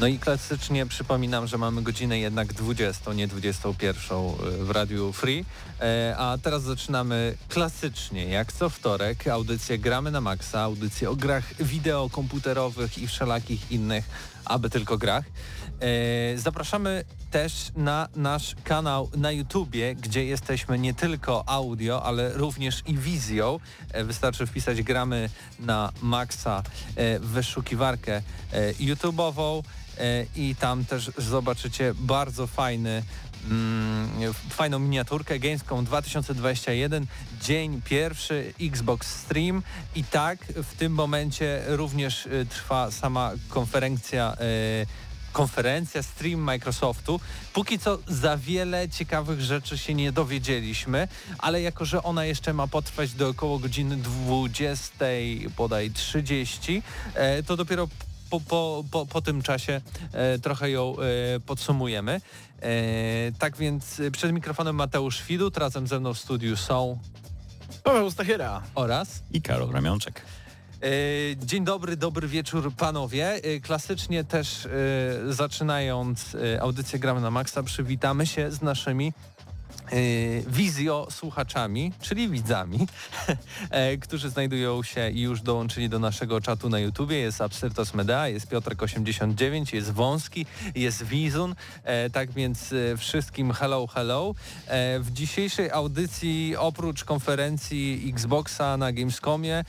No i klasycznie przypominam, że mamy godzinę jednak 20, nie 21 y, w Radiu Free. E, a teraz zaczynamy klasycznie, jak co wtorek, audycję Gramy na Maxa, audycję o grach wideo, komputerowych i wszelakich innych, aby tylko grach. E, zapraszamy też na nasz kanał na YouTubie, gdzie jesteśmy nie tylko audio, ale również i wizją. E, wystarczy wpisać gramy na Maxa w wyszukiwarkę YouTube'ową i tam też zobaczycie bardzo fajny mm, fajną miniaturkę Gamescom 2021, dzień pierwszy Xbox Stream i tak w tym momencie również y, trwa sama konferencja y, konferencja, stream Microsoftu. Póki co za wiele ciekawych rzeczy się nie dowiedzieliśmy, ale jako, że ona jeszcze ma potrwać do około godziny 20, bodaj 30, e, to dopiero po, po, po, po tym czasie e, trochę ją e, podsumujemy. E, tak więc przed mikrofonem Mateusz Widut, razem ze mną w studiu są Paweł Stachyra oraz i Karol Ramionczek. Dzień dobry, dobry wieczór panowie. Klasycznie też zaczynając audycję Gramy na Maxa przywitamy się z naszymi wizjo słuchaczami, czyli widzami, e, którzy znajdują się i już dołączyli do naszego czatu na YouTubie. Jest Absyrtos Medea, jest Piotrek89, jest Wąski, jest Wizun. E, tak więc e, wszystkim hello, hello. W dzisiejszej audycji oprócz konferencji Xboxa na Gamescomie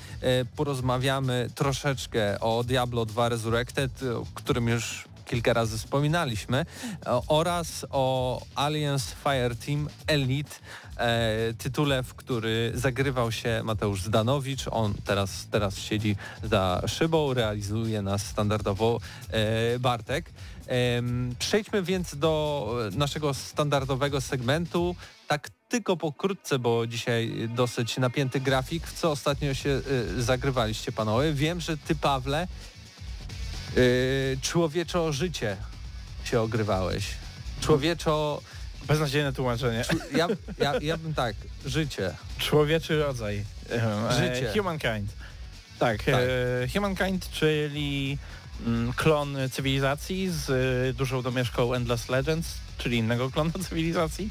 porozmawiamy troszeczkę o Diablo 2 Resurrected, o którym już kilka razy wspominaliśmy, oraz o Alliance Fireteam Elite, e, tytule, w który zagrywał się Mateusz Zdanowicz. On teraz, teraz siedzi za szybą, realizuje nas standardowo e, Bartek. Przejdźmy więc do naszego standardowego segmentu. Tak tylko pokrótce, bo dzisiaj dosyć napięty grafik. W co ostatnio się zagrywaliście panowie? Wiem, że ty Pawle Yy, człowieczo życie się ogrywałeś. Człowieczo... Beznadziejne tłumaczenie. Ja, ja, ja bym tak, życie. Człowieczy rodzaj. Życie. E, humankind. Tak, tak. E, humankind, czyli mm, klon cywilizacji z e, dużą domieszką Endless Legends, czyli innego klonu cywilizacji.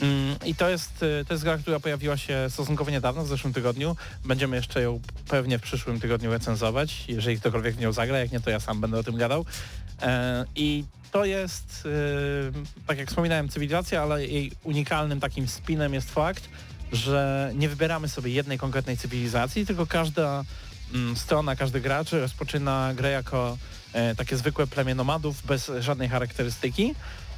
Mm, I to jest, y, to jest gra, która pojawiła się stosunkowo niedawno, w zeszłym tygodniu. Będziemy jeszcze ją pewnie w przyszłym tygodniu recenzować, jeżeli ktokolwiek w nią zagra, jak nie to ja sam będę o tym gadał. E, I to jest, y, tak jak wspominałem, cywilizacja, ale jej unikalnym takim spinem jest fakt, że nie wybieramy sobie jednej konkretnej cywilizacji, tylko każda mm, strona, każdy gracz rozpoczyna grę jako e, takie zwykłe plemię nomadów bez żadnej charakterystyki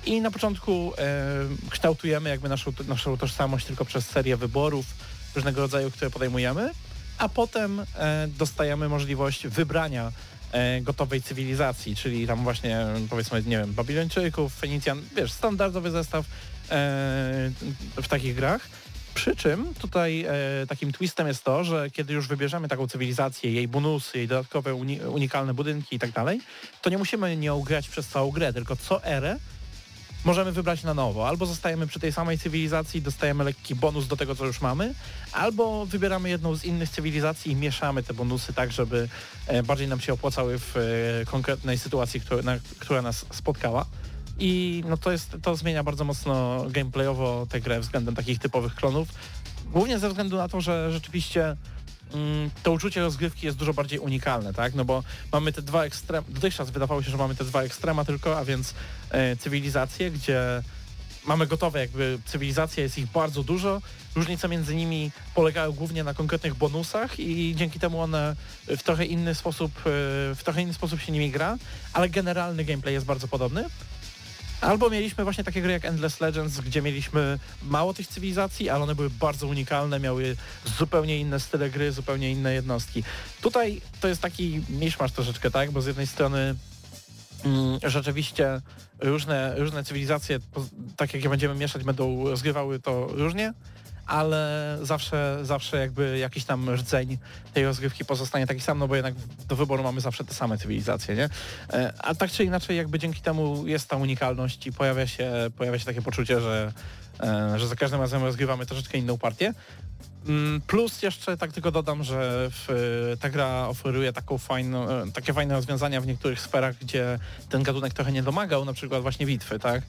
i na początku e, kształtujemy jakby naszą, naszą tożsamość tylko przez serię wyborów różnego rodzaju, które podejmujemy, a potem e, dostajemy możliwość wybrania e, gotowej cywilizacji, czyli tam właśnie powiedzmy, nie wiem, Babilończyków, Fenicjan, wiesz, standardowy zestaw w takich grach. Przy czym tutaj takim twistem jest to, że kiedy już wybierzemy taką cywilizację, jej bonusy, jej dodatkowe uni unikalne budynki i tak dalej, to nie musimy nią grać przez całą grę, tylko co erę możemy wybrać na nowo. Albo zostajemy przy tej samej cywilizacji, dostajemy lekki bonus do tego, co już mamy, albo wybieramy jedną z innych cywilizacji i mieszamy te bonusy tak, żeby e, bardziej nam się opłacały w e, konkretnej sytuacji, która, na, która nas spotkała. I no to, jest, to zmienia bardzo mocno gameplayowo tę grę względem takich typowych klonów. Głównie ze względu na to, że rzeczywiście to uczucie rozgrywki jest dużo bardziej unikalne, tak? No bo mamy te dwa ekstrema, dotychczas wydawało się, że mamy te dwa ekstrema tylko, a więc e, cywilizacje, gdzie mamy gotowe jakby cywilizacje, jest ich bardzo dużo. Różnice między nimi polegają głównie na konkretnych bonusach i dzięki temu one w trochę inny sposób, e, w trochę inny sposób się nimi gra, ale generalny gameplay jest bardzo podobny. Albo mieliśmy właśnie takie gry jak Endless Legends, gdzie mieliśmy mało tych cywilizacji, ale one były bardzo unikalne, miały zupełnie inne style gry, zupełnie inne jednostki. Tutaj to jest taki miszmasz troszeczkę, tak? Bo z jednej strony mm, rzeczywiście różne, różne cywilizacje, tak jak je będziemy mieszać, będą rozgrywały to różnie, ale zawsze, zawsze jakby jakiś tam rdzeń tej rozgrywki pozostanie taki sam, no bo jednak do wyboru mamy zawsze te same cywilizacje, nie? E, a tak czy inaczej jakby dzięki temu jest ta unikalność i pojawia się, pojawia się takie poczucie, że, e, że za każdym razem rozgrywamy troszeczkę inną partię. Mm, plus jeszcze tak tylko dodam, że w, ta gra oferuje taką fajną, e, takie fajne rozwiązania w niektórych sferach, gdzie ten gatunek trochę nie domagał, na przykład właśnie bitwy, tak?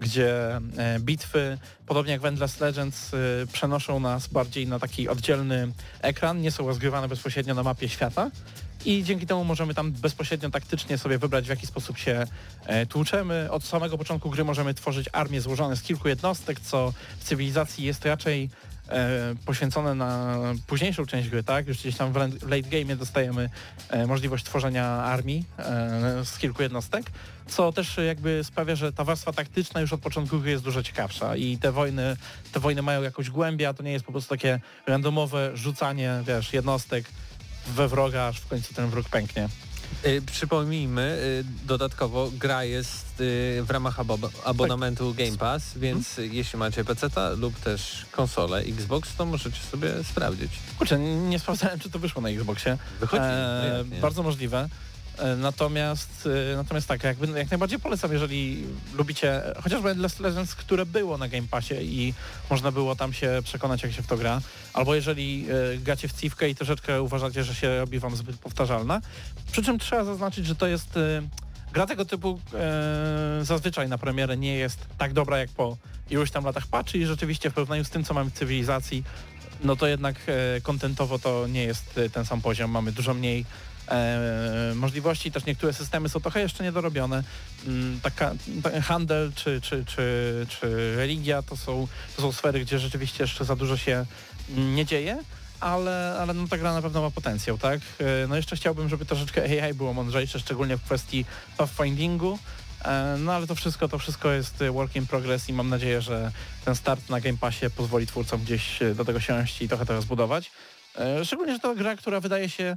Gdzie e, bitwy, podobnie jak w Endless Legends, e, przenoszą nas bardziej na taki oddzielny ekran, nie są rozgrywane bezpośrednio na mapie świata i dzięki temu możemy tam bezpośrednio taktycznie sobie wybrać w jaki sposób się tłuczemy. Od samego początku gry możemy tworzyć armię złożone z kilku jednostek, co w cywilizacji jest raczej e, poświęcone na późniejszą część gry, tak? Już gdzieś tam w late game dostajemy e, możliwość tworzenia armii e, z kilku jednostek, co też jakby sprawia, że ta warstwa taktyczna już od początku gry jest dużo ciekawsza i te wojny, te wojny mają jakąś głębię, a to nie jest po prostu takie randomowe rzucanie, wiesz, jednostek we wroga, aż w końcu ten wróg pęknie. Y, przypomnijmy, y, dodatkowo gra jest y, w ramach abonamentu tak. Game Pass, więc hmm. jeśli macie PC lub też konsolę Xbox, to możecie sobie sprawdzić. Kurczę, nie sprawdzałem, czy to wyszło na Xboxie. Wychodzi. E, bardzo możliwe. E, natomiast, e, natomiast tak, jakby, jak najbardziej polecam, jeżeli lubicie chociażby Endless Legends, które było na Game Passie i można było tam się przekonać, jak się w to gra, albo jeżeli e, gacie w Civkę i troszeczkę uważacie, że się robi wam zbyt powtarzalna. Przy czym trzeba zaznaczyć, że to jest gra tego typu zazwyczaj na premierę nie jest tak dobra jak po iluś tam latach patrzy i rzeczywiście w porównaniu z tym, co mamy w cywilizacji, no to jednak kontentowo to nie jest ten sam poziom, mamy dużo mniej e, możliwości, też niektóre systemy są trochę jeszcze niedorobione. Mm, taka, handel czy, czy, czy, czy religia to są, to są sfery, gdzie rzeczywiście jeszcze za dużo się nie dzieje ale, ale no ta gra na pewno ma potencjał, tak? E, no jeszcze chciałbym, żeby troszeczkę AI było mądrzejsze, szczególnie w kwestii pathfindingu, e, no ale to wszystko, to wszystko jest work in progress i mam nadzieję, że ten start na Game Passie pozwoli twórcom gdzieś do tego siąść i trochę to rozbudować. E, szczególnie, że to gra, która wydaje się E,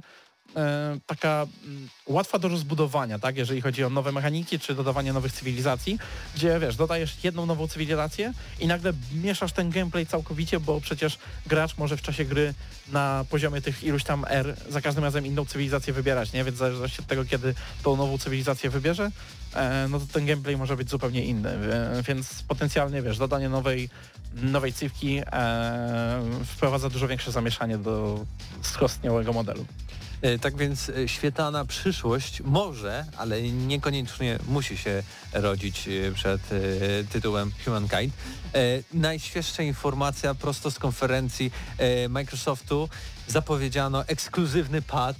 taka mm, łatwa do rozbudowania, tak, jeżeli chodzi o nowe mechaniki czy dodawanie nowych cywilizacji, gdzie wiesz, dodajesz jedną nową cywilizację i nagle mieszasz ten gameplay całkowicie, bo przecież gracz może w czasie gry na poziomie tych iluś tam R za każdym razem inną cywilizację wybierać, nie? Więc w zależności od tego, kiedy tą nową cywilizację wybierze, e, no to ten gameplay może być zupełnie inny, e, więc potencjalnie, wiesz, dodanie nowej, nowej cywki wprowadza dużo większe zamieszanie do skostniałego modelu. E, tak więc e, świetlana przyszłość może, ale niekoniecznie musi się rodzić e, przed tytułem Humankind. Najświeższa informacja prosto z konferencji Microsoftu zapowiedziano ekskluzywny pad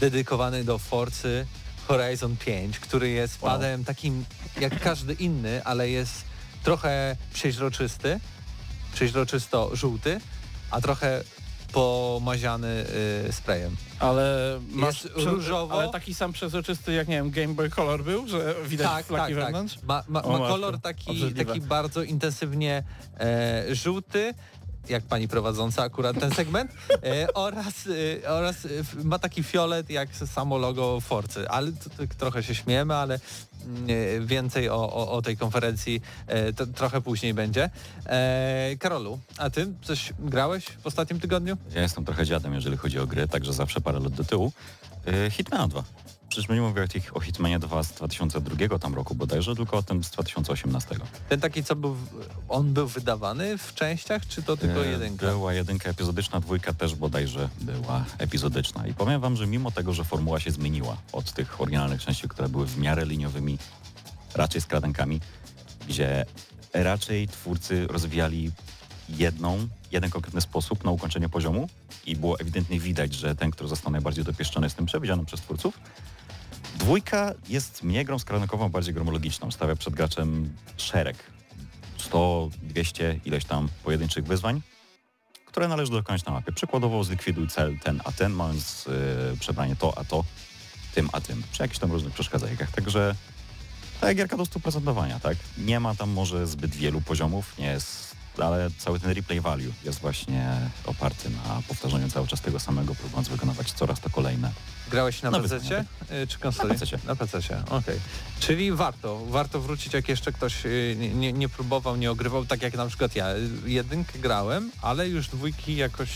dedykowany do Forcy Horizon 5, który jest wow. padem takim jak każdy inny, ale jest trochę przeźroczysty, przeźroczysto żółty, a trochę pomaziany y, sprayem. Ale masz różowo. Ale taki sam przezroczysty jak nie wiem, Game Boy Color był, że widać tak, flaki tak, wewnątrz? Tak. Ma, ma, ma kolor taki, taki bardzo intensywnie e, żółty, jak pani prowadząca akurat ten segment e, oraz, e, oraz e, ma taki fiolet jak samo logo Forcy, ale to, to, trochę się śmiemy, ale mm, więcej o, o, o, tej konferencji e, to, trochę później będzie. E, Karolu, a ty coś grałeś w ostatnim tygodniu? Ja jestem trochę dziadem, jeżeli chodzi o gry, także zawsze parę lat do tyłu. E, Hitman 2. Przecież my nie mówię o Hitmanie 2 z 2002 tam roku bodajże, tylko o tym z 2018. Ten taki, co był, on był wydawany w częściach, czy to tylko e, jedynka? Była jedynka epizodyczna, dwójka też bodajże była epizodyczna. I powiem wam, że mimo tego, że formuła się zmieniła od tych oryginalnych części, które były w miarę liniowymi, raczej skradankami, gdzie raczej twórcy rozwijali jedną, jeden konkretny sposób na ukończenie poziomu i było ewidentnie widać, że ten, który został najbardziej dopieszczony jest tym przewidzianym przez twórców, Dwójka jest mniej grą skradankową, bardziej gromologiczną. Stawia przed graczem szereg 100, 200 ileś tam pojedynczych wyzwań, które należy dokonać na mapie. Przykładowo zlikwiduj cel ten a ten, mając yy, przebranie to a to, tym a tym, przy jakichś tam różnych przeszkadzajkach. Także ta gierka do 100% tak? Nie ma tam może zbyt wielu poziomów, nie jest, ale cały ten replay value jest właśnie oparty na powtarzaniu cały czas tego samego, próbując wykonywać coraz to kolejne. Grałeś na Na PC wyzwanie. czy konsoli? Na PC-cie. Na PC, okej. Czyli warto, warto wrócić, jak jeszcze ktoś nie, nie, nie próbował, nie ogrywał, tak jak na przykład ja. Jedynkę grałem, ale już dwójki jakoś...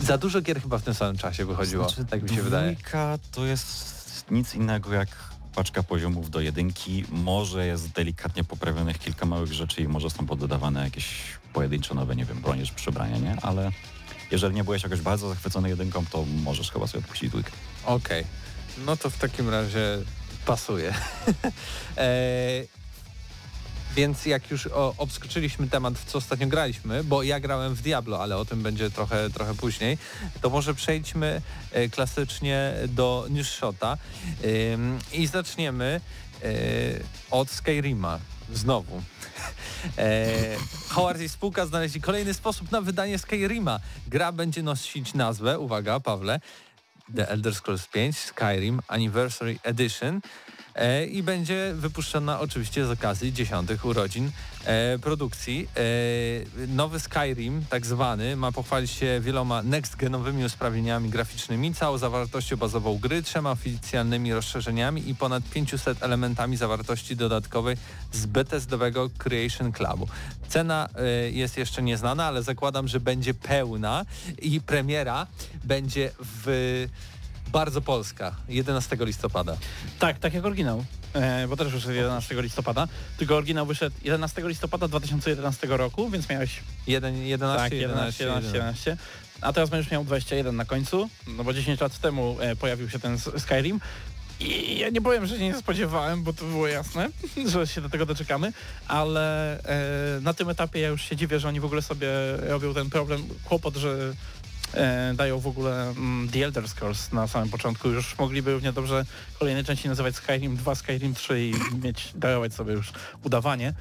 Za dużo gier chyba w tym samym czasie wychodziło, Znaczy, tak mi się wydaje. Dwójka to jest nic innego jak paczka poziomów do jedynki. Może jest delikatnie poprawionych kilka małych rzeczy i może są poddodawane jakieś pojedyncze nowe, nie wiem, bronie czy przebrania, nie? Ale jeżeli nie byłeś jakoś bardzo zachwycony jedynką, to możesz chyba sobie odpuścić dwójkę. Okej, no to w takim razie pasuje. e, więc jak już obskoczyliśmy temat, w co ostatnio graliśmy, bo ja grałem w Diablo, ale o tym będzie trochę, trochę później, to może przejdźmy e, klasycznie do Newshota i zaczniemy e, od Skyrima. Znowu. E, Howard i spółka znaleźli kolejny sposób na wydanie Skyrima. Gra będzie nosić nazwę, uwaga Pawle, The Elder Scrolls 5 Skyrim Anniversary Edition i będzie wypuszczona oczywiście z okazji dziesiątych urodzin e, produkcji. E, nowy Skyrim, tak zwany, ma pochwalić się wieloma next-genowymi usprawnieniami graficznymi, całą zawartością bazową gry, trzema oficjalnymi rozszerzeniami i ponad 500 elementami zawartości dodatkowej z Bethesdowego Creation Clubu. Cena e, jest jeszcze nieznana, ale zakładam, że będzie pełna i premiera będzie w bardzo Polska, 11 listopada. Tak, tak jak oryginał, e, bo też wyszedł 11 listopada, tylko oryginał wyszedł 11 listopada 2011 roku, więc miałeś 1, 11, tak, 11, 11, 11, a teraz będziesz miał 21 na końcu, no bo 10 lat temu e, pojawił się ten Skyrim. I ja nie powiem, że się nie spodziewałem, bo to było jasne, że się do tego doczekamy, ale e, na tym etapie ja już się dziwię, że oni w ogóle sobie robią ten problem, kłopot, że dają w ogóle mm, The Elder Scrolls na samym początku. Już mogliby równie dobrze kolejne części nazywać Skyrim 2, Skyrim 3 i mieć, darować sobie już udawanie.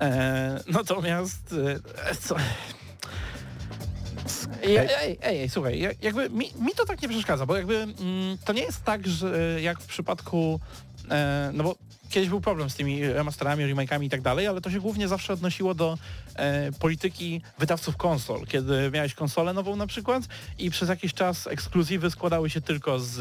E, natomiast e, co... Ej, ej, ej, ej, słuchaj, jak- jakby mi, mi to tak nie przeszkadza, bo jakby mm, to nie jest tak, że jak w przypadku, e, no bo kiedyś był problem z tymi remasterami, remake'ami i tak dalej, ale to się głównie zawsze odnosiło do e, polityki wydawców konsol, kiedy miałeś konsolę nową na przykład i przez jakiś czas ekskluzywy składały się tylko z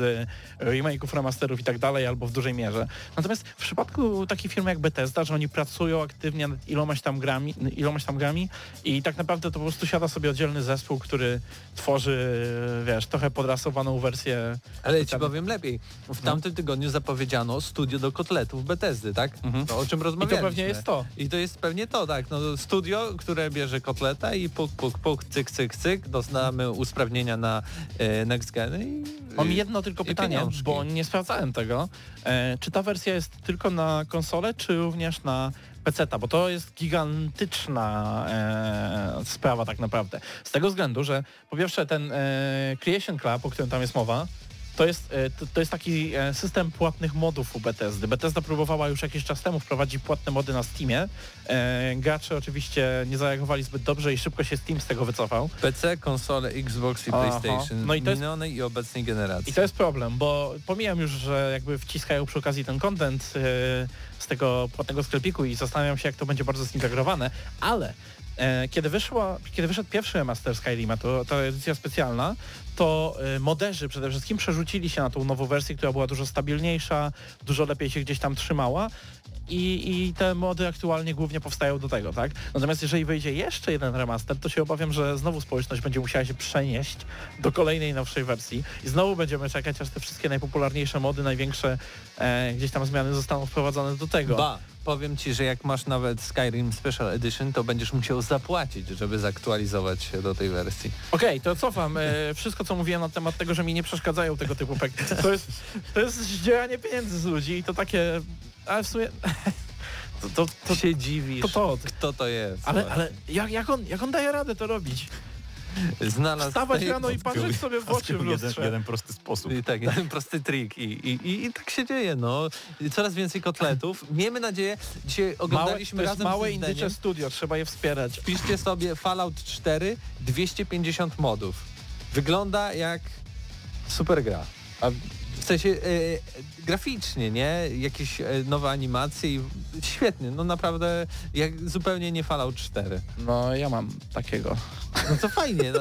e, remake'ów, remasterów i tak dalej, albo w dużej mierze. Natomiast w przypadku takiej firmy jak Bethesda, że oni pracują aktywnie nad ilomaś tam grami, ilomaś tam grami i tak naprawdę to po prostu siada sobie oddzielny zespół, który tworzy, wiesz, trochę podrasowaną wersję. Ale ci Specjalnie. powiem lepiej. W tamtym tygodniu zapowiedziano studio do kotletów Bethesdy, tak? Mhm. No, o czym I rozmawialiśmy. to pewnie jest to. I to jest pewnie to, tak. No, studio, które bierze kotleta i puk, puk, puk, cyk, cyk, cyk, doznamy usprawnienia na e, next gen i... Mam jedno tylko i pytanie, pieniążki. bo nie sprawdzałem tego. E, czy ta wersja jest tylko na konsolę, czy również na PC? Bo to jest gigantyczna e, sprawa tak naprawdę. Z tego względu, że po pierwsze ten e, Creation Club, o którym tam jest mowa, to jest, e, to, jest taki e, system płatnych modów u Bethesdy. Bethesda próbowała już jakiś czas temu wprowadzić płatne mody na Steamie. E, gracze oczywiście nie zareagowali zbyt dobrze i szybko się Steam z tego wycofał. PC, konsole, Xbox i. PlayStation No i to jest- minionej i obecnej generacji. I to jest problem, bo pomijam już, że jakby wciskają przy okazji ten content z tego płatnego sklepiku i zastanawiam się, jak to będzie bardzo zintegrowane, ale kiedy, wyszła, kiedy wyszedł pierwszy remaster Skyrima, to ta edycja specjalna, to e, moderzy przede wszystkim przerzucili się na tą nową wersję, która była dużo stabilniejsza, dużo lepiej się gdzieś tam trzymała i, i te mody aktualnie głównie powstają do tego, tak? Natomiast jeżeli wyjdzie jeszcze jeden remaster, to się obawiam, że znowu społeczność będzie musiała się przenieść do kolejnej nowszej wersji i znowu będziemy czekać, aż te wszystkie najpopularniejsze mody, największe e, gdzieś tam zmiany zostaną wprowadzone do tego. Ba, powiem ci, że jak masz nawet Skyrim Special Edition, to będziesz musiał zapłacić, żeby zaktualizować się do tej wersji. Okej, to cofam. E, wszystko, co mówiłem na temat tego, że mi nie przeszkadzają tego typu pek. To jest, to jest zdzieranie pieniędzy z ludzi i to takie... Ale w sumie... To, to, to, się dziwisz, to, to, kto to jest. ale, ale jak, jak, on, jak on daje radę to robić? Znalazł... Wstawać rano i patrzeć sobie w oczy w jeden, lustrze. jeden prosty sposób. I tak, jeden prosty trik I, i, i, i tak się dzieje, no. Coraz więcej kotletów. Miejmy nadzieję, dzisiaj Małe, oglądaliśmy jest razem małe z indycze studio, trzeba je wspierać. Piszcie sobie Fallout 4, 250 modów. Wygląda jak super gra. A w sensie e, graficznie, nie? Jakieś e, nowe animacje i świetnie, no naprawdę jak zupełnie nie Fallout 4. No ja mam takiego. No to fajnie, no,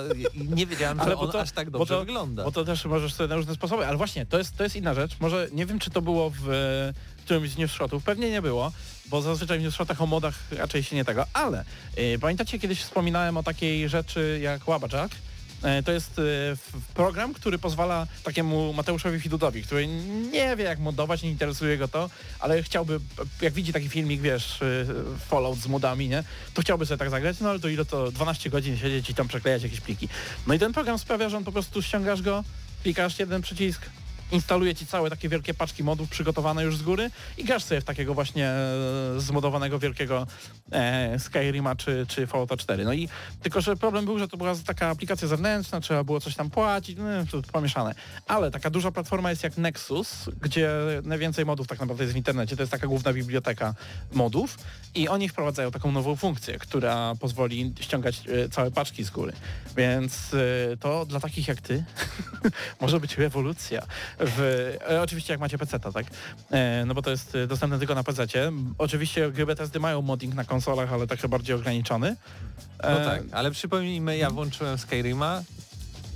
nie wiedziałem, że Ale on bo to- aż tak bo dobrze to- wygląda. Bo to też możesz sobie na różne sposoby, ale właśnie, to jest, to jest inna rzecz. Może nie wiem, czy to było w e, którymś z newsshotów, pewnie nie było, bo zazwyczaj w newsshotach o modach raczej się nie tego, ale pamiętacie kiedyś wspominałem o takiej rzeczy jak Łabaczak? E, To jest e, program, który pozwala takiemu Mateuszowi Fidudowi, który nie wie jak modować, nie interesuje go to, ale chciałby, jak widzi taki filmik, wiesz, e, Fallout z modami, nie? To chciałby sobie tak zagrać, no ale to ile to 12 godzin siedzieć i tam przeklejać jakieś pliki. No i ten program sprawia, że on po prostu ściągasz go, klikasz jeden przycisk, instaluje ci całe takie wielkie paczki modów przygotowane już z góry i grasz sobie w takiego właśnie e, zmodowanego wielkiego e, Skyrima czy, czy Fallouta 4. No i tylko, że problem był, że to była taka aplikacja zewnętrzna, trzeba było coś tam płacić, no, pomieszane. Ale taka duża platforma jest jak Nexus, gdzie najwięcej modów tak naprawdę jest w internecie, to jest taka główna biblioteka modów i oni wprowadzają taką nową funkcję, która pozwoli ściągać e, całe paczki z góry. Więc e, to dla takich jak ty może być rewolucja. W, e, oczywiście jak macie PC, tak? E, no bo to jest e, dostępne tylko na PC. Oczywiście gry Bethesdy mają modding na konsolach, ale tak bardziej ograniczony. No tak, ale przypomnijmy, ja włączyłem Skyrima,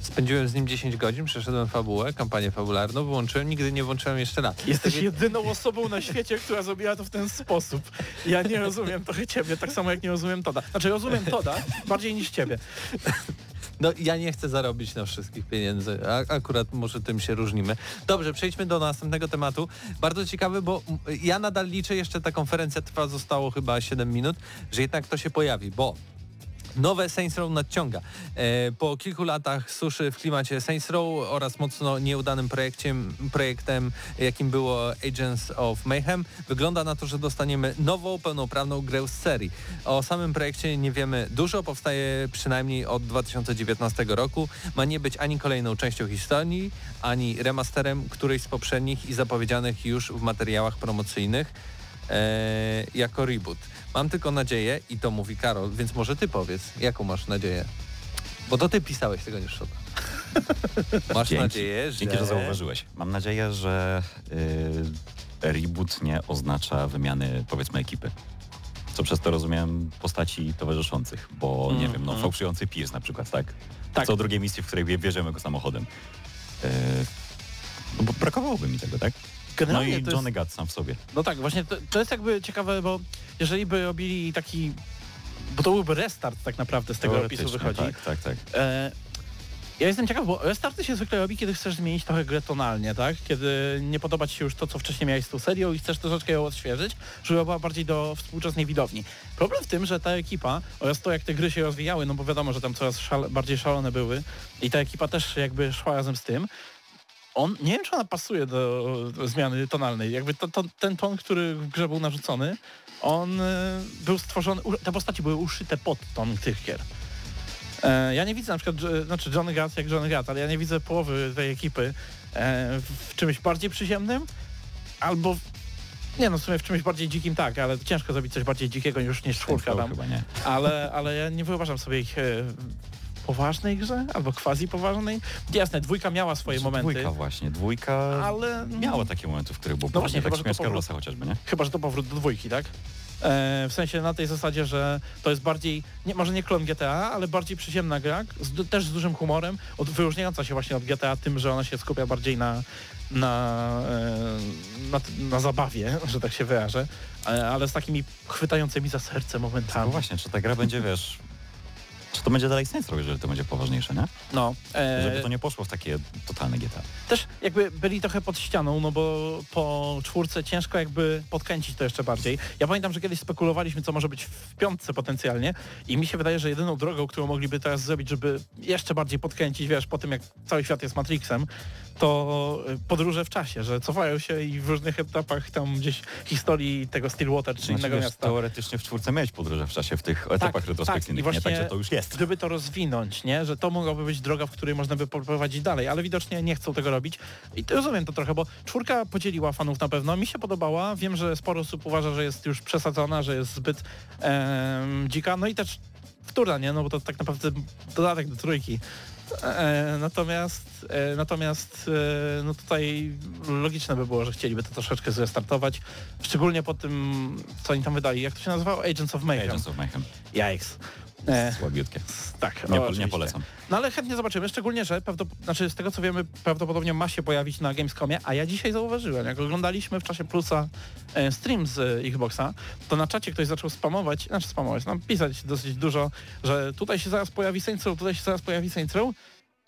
spędziłem z nim 10 godzin, przeszedłem fabułę, kampanię fabularną, wyłączyłem, nigdy nie włączyłem jeszcze raz. Jesteś Tak jedyną osobą na świecie, która zrobiła to w ten sposób. Ja nie rozumiem trochę ciebie, tak samo jak nie rozumiem Toda. Znaczy rozumiem Toda bardziej niż ciebie. No ja nie chcę zarobić na wszystkich pieniędzy, a akurat może tym się różnimy. Dobrze, przejdźmy do następnego tematu. Bardzo ciekawy, bo ja nadal liczę, jeszcze ta konferencja trwa, zostało chyba 7 minut, że jednak to się pojawi, bo Nowe Saints Row nadciąga. E, po kilku latach suszy w klimacie Saints Row oraz mocno nieudanym projekciem, projektem, jakim było Agents of Mayhem, wygląda na to, że dostaniemy nową, pełnoprawną grę z serii. O samym projekcie nie wiemy dużo, powstaje przynajmniej od 2019 roku. Ma nie być ani kolejną częścią historii, ani remasterem którejś z poprzednich i zapowiedzianych już w materiałach promocyjnych e, jako reboot. Mam tylko nadzieję, i to mówi Karol, więc może ty powiedz, jaką masz nadzieję? Bo to ty pisałeś tego niż szota. Masz Dzięki. nadzieję, że... Dzięki, że zauważyłeś. Mam nadzieję, że y, reboot nie oznacza wymiany, powiedzmy, ekipy. Co przez to rozumiem postaci towarzyszących, bo nie Mhm. wiem, no fałszujący Pierce na przykład, tak? Tak. Co drugiej misji, w której wjeżdżamy go samochodem. Y, no bo brakowałoby mi tego, tak? No Generalnie i to Johnny jest, Gat sam w sobie. No tak, właśnie to, to jest jakby ciekawe, bo jeżeli by robili taki... Bo to byłby restart tak naprawdę z tego opisu Teoretycznie, wychodzi. Tak, tak, tak. E, ja jestem ciekaw, bo restarty się zwykle robi, kiedy chcesz zmienić trochę grę tonalnie, tak? Kiedy nie podoba ci się już to, co wcześniej miałeś z tą serią i chcesz troszeczkę ją odświeżyć, żeby była bardziej do współczesnej widowni. Problem w tym, że ta ekipa oraz to, jak te gry się rozwijały, no bo wiadomo, że tam coraz szale, bardziej szalone były i ta ekipa też jakby szła razem z tym, on, nie wiem, czy ona pasuje do, do zmiany tonalnej. Jakby to, to, ten ton, który w grze był narzucony, on e, był stworzony, te postaci były uszyte pod ton tych gier. E, ja nie widzę na przykład, znaczy Johnny Gat jak Johnny Gat, ale ja nie widzę połowy tej ekipy e, w czymś bardziej przyziemnym albo w, nie no, w sumie w czymś bardziej dzikim tak, ale ciężko zrobić coś bardziej dzikiego niż, niż czwórka tam. Ale, ale ja nie wyobrażam sobie ich poważnej grze albo quasi poważnej. Jasne, dwójka miała swoje momenty, Dwójka właśnie, dwójka ale miała takie momenty, w których było No właśnie, chyba, tak śmiesz powrót- Carlosa chociażby, nie? Chyba, że to powrót do dwójki, tak? E, w sensie na tej zasadzie, że to jest bardziej, nie, może nie klon GTA, ale bardziej przyziemna gra, z, też z dużym humorem, od, wyróżniająca się właśnie od GTA tym, że ona się skupia bardziej na, na, e, na, na zabawie, że tak się wyrażę, e, ale z takimi chwytającymi za serce No momentami. właśnie, czy ta gra będzie, wiesz... Czy to będzie dalej Saints Row, jeżeli to będzie poważniejsze, nie? No, e, Żeby to nie poszło w takie totalne GTA. też jakby byli trochę pod ścianą, no bo po czwórce ciężko jakby podkręcić to jeszcze bardziej. Ja pamiętam, że kiedyś spekulowaliśmy, co może być w piątce potencjalnie i mi się wydaje, że jedyną drogą, którą mogliby teraz zrobić, żeby jeszcze bardziej podkręcić, wiesz, po tym jak cały świat jest Matrixem, to y, podróże w czasie, że cofają się i w różnych etapach tam gdzieś historii tego Stillwater czy Znaczy, innego wiesz, miasta. teoretycznie w czwórce mieć podróże w czasie w tych etapach tak, i retrospekcyjnych, właśnie- nie? Także to już jest. gdyby to rozwinąć, nie? Że to mogłaby być droga, w której można by poprowadzić dalej, ale widocznie nie chcą tego robić. I to rozumiem to trochę, bo czwórka podzieliła fanów na pewno. Mi się podobała. Wiem, że sporo osób uważa, że jest już przesadzona, że jest zbyt em, dzika. No i też wtóra, nie? No bo to tak naprawdę dodatek do trójki. E, natomiast e, natomiast e, no tutaj logiczne by było, że chcieliby to troszeczkę zrestartować. Szczególnie po tym, co oni tam wydali. Jak to się nazywało? Agents of Mayhem. Agents of Mayhem. Yikes. E, Słabiutkie. tak, Nie, o, nie polecam. No ale chętnie zobaczymy, szczególnie, że znaczy z tego co wiemy, prawdopodobnie ma się pojawić na Gamescomie, a ja dzisiaj zauważyłem, jak oglądaliśmy w czasie Plusa e, stream z e, Xboxa, to na czacie ktoś zaczął spamować, znaczy spamować, nam pisać dosyć dużo, że tutaj się zaraz pojawi Saints Row, tutaj się zaraz pojawi Saints Row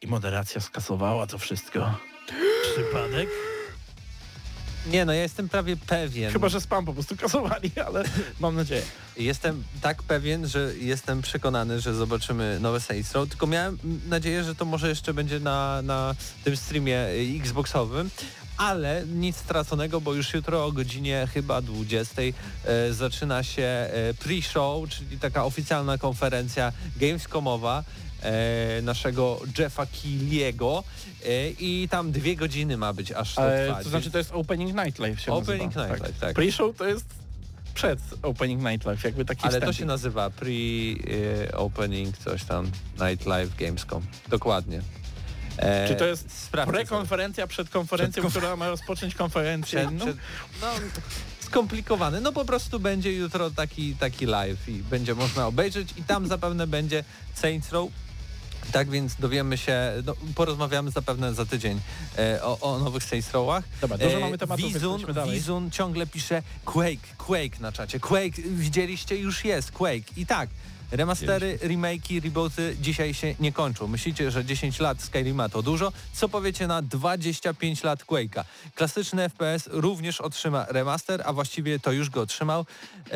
i moderacja skasowała to wszystko. Przypadek? Nie no, ja jestem prawie pewien. Chyba, że spam po prostu kasowali, ale mam nadzieję. Jestem tak pewien, że jestem przekonany, że zobaczymy nowe Saints Row, tylko miałem nadzieję, że to może jeszcze będzie na, na tym streamie Xboxowym, ale nic straconego, bo już jutro o godzinie chyba 20 e, zaczyna się e, pre-show, czyli taka oficjalna konferencja Gamescomowa e, naszego Jeffa Keely'ego e, i tam dwie godziny ma być aż to E, to znaczy to jest Opening Night Live się Opening nazywa. Night Live, tak. Pre-show to jest przed Opening Night Live, jakby taki Ale to wstępik. się nazywa pre-opening coś tam, Night Live Gamescom. Dokładnie. E, Czy to jest prekonferencja przed konferencją, która ma rozpocząć konferencję? Przed, No, przed, no, skomplikowane. No po prostu będzie jutro taki, taki live i będzie można obejrzeć i tam zapewne będzie Saints Row. Tak więc dowiemy się, no, porozmawiamy zapewne za tydzień e, o, o nowych Saints Rowach. Dobra, dużo mamy tematów, Wizun. Wizun ciągle pisze Quake, Quake na czacie. Quake, widzieliście, już jest Quake. I tak, remastery, remake'i, rebooty dzisiaj się nie kończą. Myślicie, że 10 lat Skyrima to dużo? Co powiecie na 25 lat Quake'a? Klasyczny FPS również otrzyma remaster, a właściwie to już go otrzymał. E,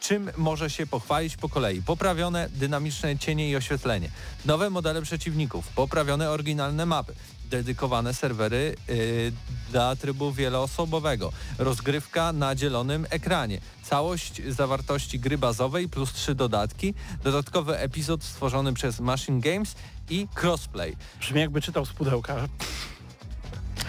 czym może się pochwalić po kolei? Poprawione dynamiczne cienie i oświetlenie, nowe modele przeciwników, poprawione oryginalne mapy, dedykowane serwery y, dla trybu wieloosobowego, rozgrywka na dzielonym ekranie, całość zawartości gry bazowej plus trzy dodatki, dodatkowy epizod stworzony przez Machine Games i crossplay. brzmi jakby czytał z pudełka.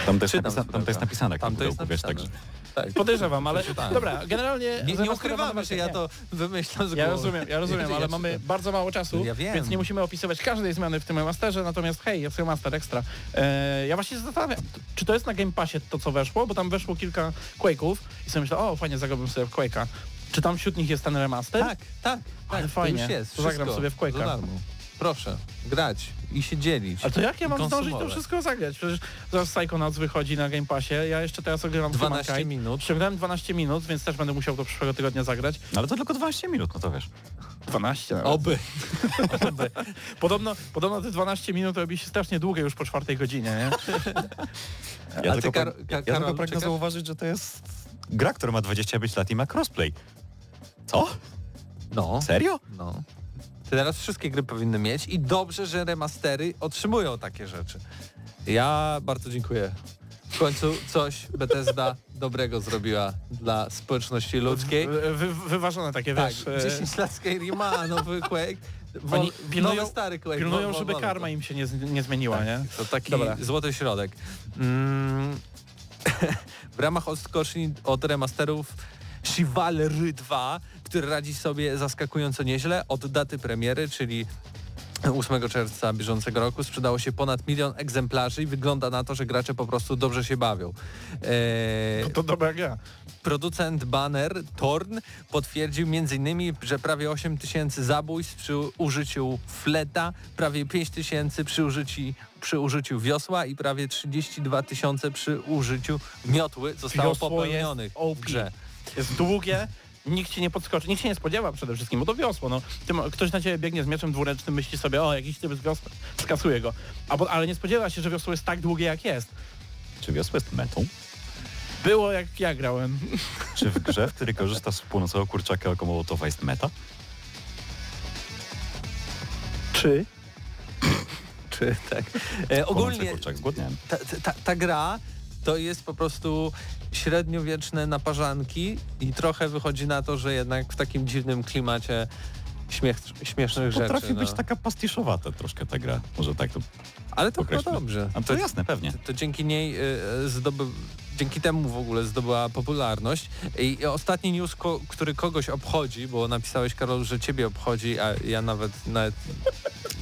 Tam też, Czytam napisa- tam to jest napisane, jak Tam to jest pudełku, wiesz, napisane. także Tak. Podejrzewam, ale Przeczytałem. dobra, generalnie... Nie, nie ukrywamy, że ja to wymyślam z Ja głowy. rozumiem, ja rozumiem, ale ja mamy bardzo mało czasu, Ja wiem. więc nie musimy opisywać każdej zmiany w tym remasterze, natomiast hej, jest remaster ekstra. E, ja właśnie się zastanawiam, czy to jest na Game Passie to, co weszło, bo tam weszło kilka Quake'ów i sobie myślę, o fajnie, zagrałbym sobie w Quake'a. Czy tam wśród nich jest ten remaster? Tak, tak, Ale tak, fajnie. to już jest. Zagram sobie w Quake'a. Proszę, grać i się dzielić. Ale to jak ja mam zdążyć to wszystko zagrać? Przecież zaraz Psychonauts wychodzi na Game Passie, ja jeszcze teraz ogrywam 12 Humankind. minut. Ściągnąłem 12 minut, więc też będę musiał do przyszłego tygodnia zagrać. No ale to tylko 12 minut, no to wiesz. 12 nawet. Oby. Podobno, podobno te 12 minut robi się strasznie długie już po czwartej godzinie, nie? Ja A ty, tylko, Kar- ja Karol, tylko pragnę czekasz? zauważyć, że to jest gra, która ma 25 lat i ma crossplay. Co? No. Serio? No. Teraz wszystkie gry powinny mieć i dobrze, że remastery otrzymują takie rzeczy. Ja bardzo dziękuję. W końcu coś Bethesda dobrego zrobiła dla społeczności ludzkiej. Wy, wy, wyważone takie, Tak, wiesz... e, 10 lat Skyrima, a nowy Quake. Wol, pilnują- nowy stary Quake. Pilnują, żeby karma im się nie, nie zmieniła, nie? To taki Dobra. złoty środek. Mm. w ramach odskoczni od remasterów Chivalry 2, który radzi sobie zaskakująco nieźle od daty premiery, czyli 8 czerwca bieżącego roku sprzedało się ponad milion egzemplarzy i wygląda na to, że gracze po prostu dobrze się bawią. Eee, To, to dobra gra. Producent Banner Torn potwierdził m.in., że prawie 8 tysięcy zabójstw przy użyciu fleta, prawie 5 tysięcy przy użyciu, przy użyciu wiosła i prawie 32 tysiące przy użyciu miotły zostało Wiosło popełnionych w grze. Jest długie, nikt się nie podskoczy, nikt się nie spodziewa przede wszystkim, bo to wiosło, no. Tym, ktoś na ciebie biegnie z mieczem dwuręcznym, myśli sobie, o, jakiś typ z wiosła, skasuje go. Ale nie spodziewa się, że wiosło jest tak długie, jak jest. Czy wiosło jest metą? Było jak ja grałem. Czy w grze, w której korzysta z płonącego kurczaka jako mołotowa jest meta? Czy? Czy tak? E, ogólnie ta, ta, ta gra to jest po prostu średniowieczne naparzanki i trochę wychodzi na to, że jednak w takim dziwnym klimacie śmiech, śmiesznych rzeczy. Potrafi być no. taka pastiszowata troszkę ta gra. Może tak to Ale to chyba dobrze. A to jasne, pewnie. to dzięki niej y, zdoby, dzięki temu w ogóle zdobyła popularność. I ostatni news, ko, który kogoś obchodzi, bo napisałeś Karol, że ciebie obchodzi, a ja nawet nawet,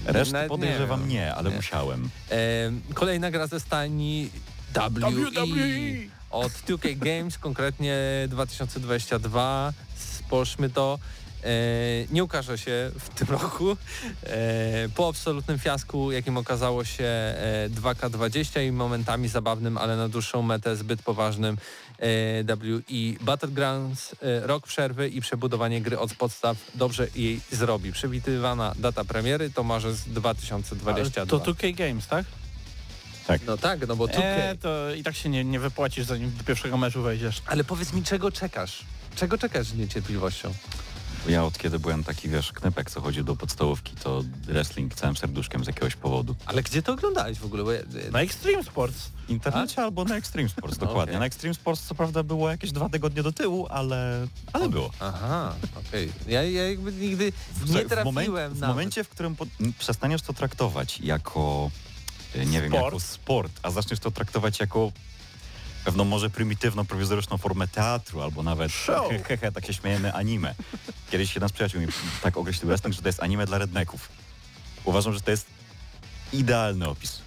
Resztę podejrzewam nie, ale Nie. musiałem. E, kolejna gra ze stajni WE od 2K Games, konkretnie 2022. Spójrzmy to. E, nie ukaże się w tym roku. E, po absolutnym fiasku, jakim okazało się e, 2K20 i momentami zabawnym, ale na dłuższą metę zbyt poważnym e, WE Battlegrounds, e, rok przerwy i przebudowanie gry od podstaw dobrze jej zrobi. Przewidywana data premiery to marzec Ale 2022. to 2K Games, tak? No tak, no bo 2K. E, to i tak się nie, nie wypłacisz, zanim do pierwszego meczu wejdziesz. Ale powiedz mi, czego czekasz? Czego czekasz z niecierpliwością? Ja od kiedy byłem taki, wiesz, knypek, co chodził do podstawówki, to wrestling całym serduszkiem z jakiegoś powodu. Ale gdzie to oglądałeś w ogóle? Bo ja, Na Extreme Sports. W internecie albo na Extreme Sports, dokładnie. Okej. Na Extreme Sports co prawda było jakieś dwa tygodnie do tyłu, ale, ale było. Aha, okej. Ja, ja jakby nigdy nie w, trafiłem moment, w na... momencie, w którym po, przestaniesz to traktować jako, nie wiem, jako sport, a zaczniesz to traktować jako pewną może prymitywną, prowizoryczną formę teatru, albo nawet Show. he, he, he, tak się śmiejemy, anime. Kiedyś jeden z przyjaciół mi tak określił wrestling, że to jest anime dla redneków. Uważam, że to jest idealny opis.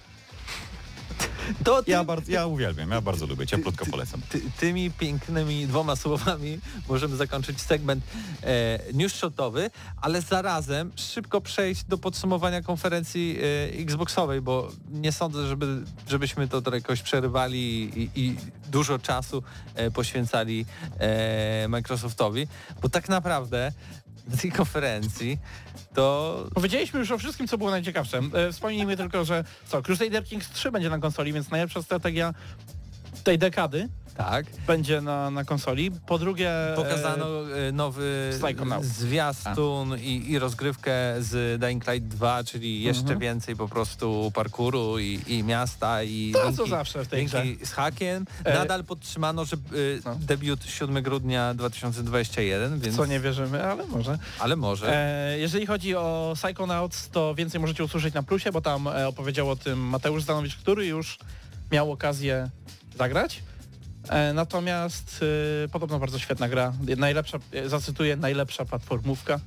To ty, Ja, bardzo, ja uwielbiam, ja bardzo lubię, cieplutko polecam. ty, tymi pięknymi dwoma słowami możemy zakończyć segment e, newsshotowy, ale zarazem szybko przejść do podsumowania konferencji e, Xboxowej, bo nie sądzę, żeby, żebyśmy to to jakoś przerywali i, i dużo czasu e, poświęcali e, Microsoftowi, bo tak naprawdę na tej konferencji to Powiedzieliśmy już o wszystkim, co było najciekawsze. E, Wspomnijmy tylko, że co, Crusader Kings 3 będzie na konsoli, więc najlepsza strategia tej dekady tak, będzie na, na konsoli. Po drugie... Pokazano e, nowy zwiastun i, i rozgrywkę z Dying Light 2, czyli jeszcze Mhm. więcej po prostu parkouru i, i miasta i To, co linki, zawsze w tej grze. linki z hakiem. E, Nadal podtrzymano, że y, no. debiut 7 grudnia 2021, więc Co nie wierzymy, ale może. ale może. E, jeżeli chodzi o Psychonauts, to więcej możecie usłyszeć na Plusie, bo tam e, opowiedział o tym Mateusz Zdanowicz, który już miał okazję zagrać. E, natomiast e, podobno bardzo świetna gra. Najlepsza, e, zacytuję, najlepsza platformówka.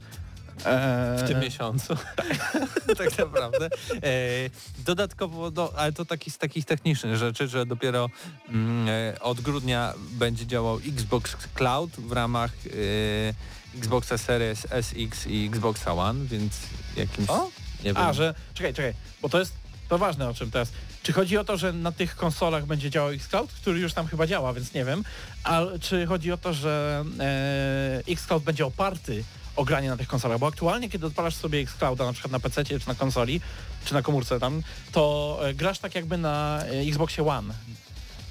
W tym miesiącu. tak naprawdę. E, dodatkowo, do, ale to taki, z takich technicznych rzeczy, że dopiero mm, od grudnia będzie działał Xbox Cloud w ramach e, Xboxa Series SX i Xboxa One, więc jakimś... O? Nie wiem. A, że... Czekaj, czekaj, bo to jest to ważne o czym teraz. Czy chodzi o to, że na tych konsolach będzie działał Xcloud, który już tam chyba działa, więc nie wiem, a czy chodzi o to, że e, Xcloud będzie oparty o granie na tych konsolach, bo aktualnie kiedy odpalasz sobie Xclouda na przykład na PC czy na konsoli, czy na komórce tam, to e, grasz tak jakby na e, Xboxie One.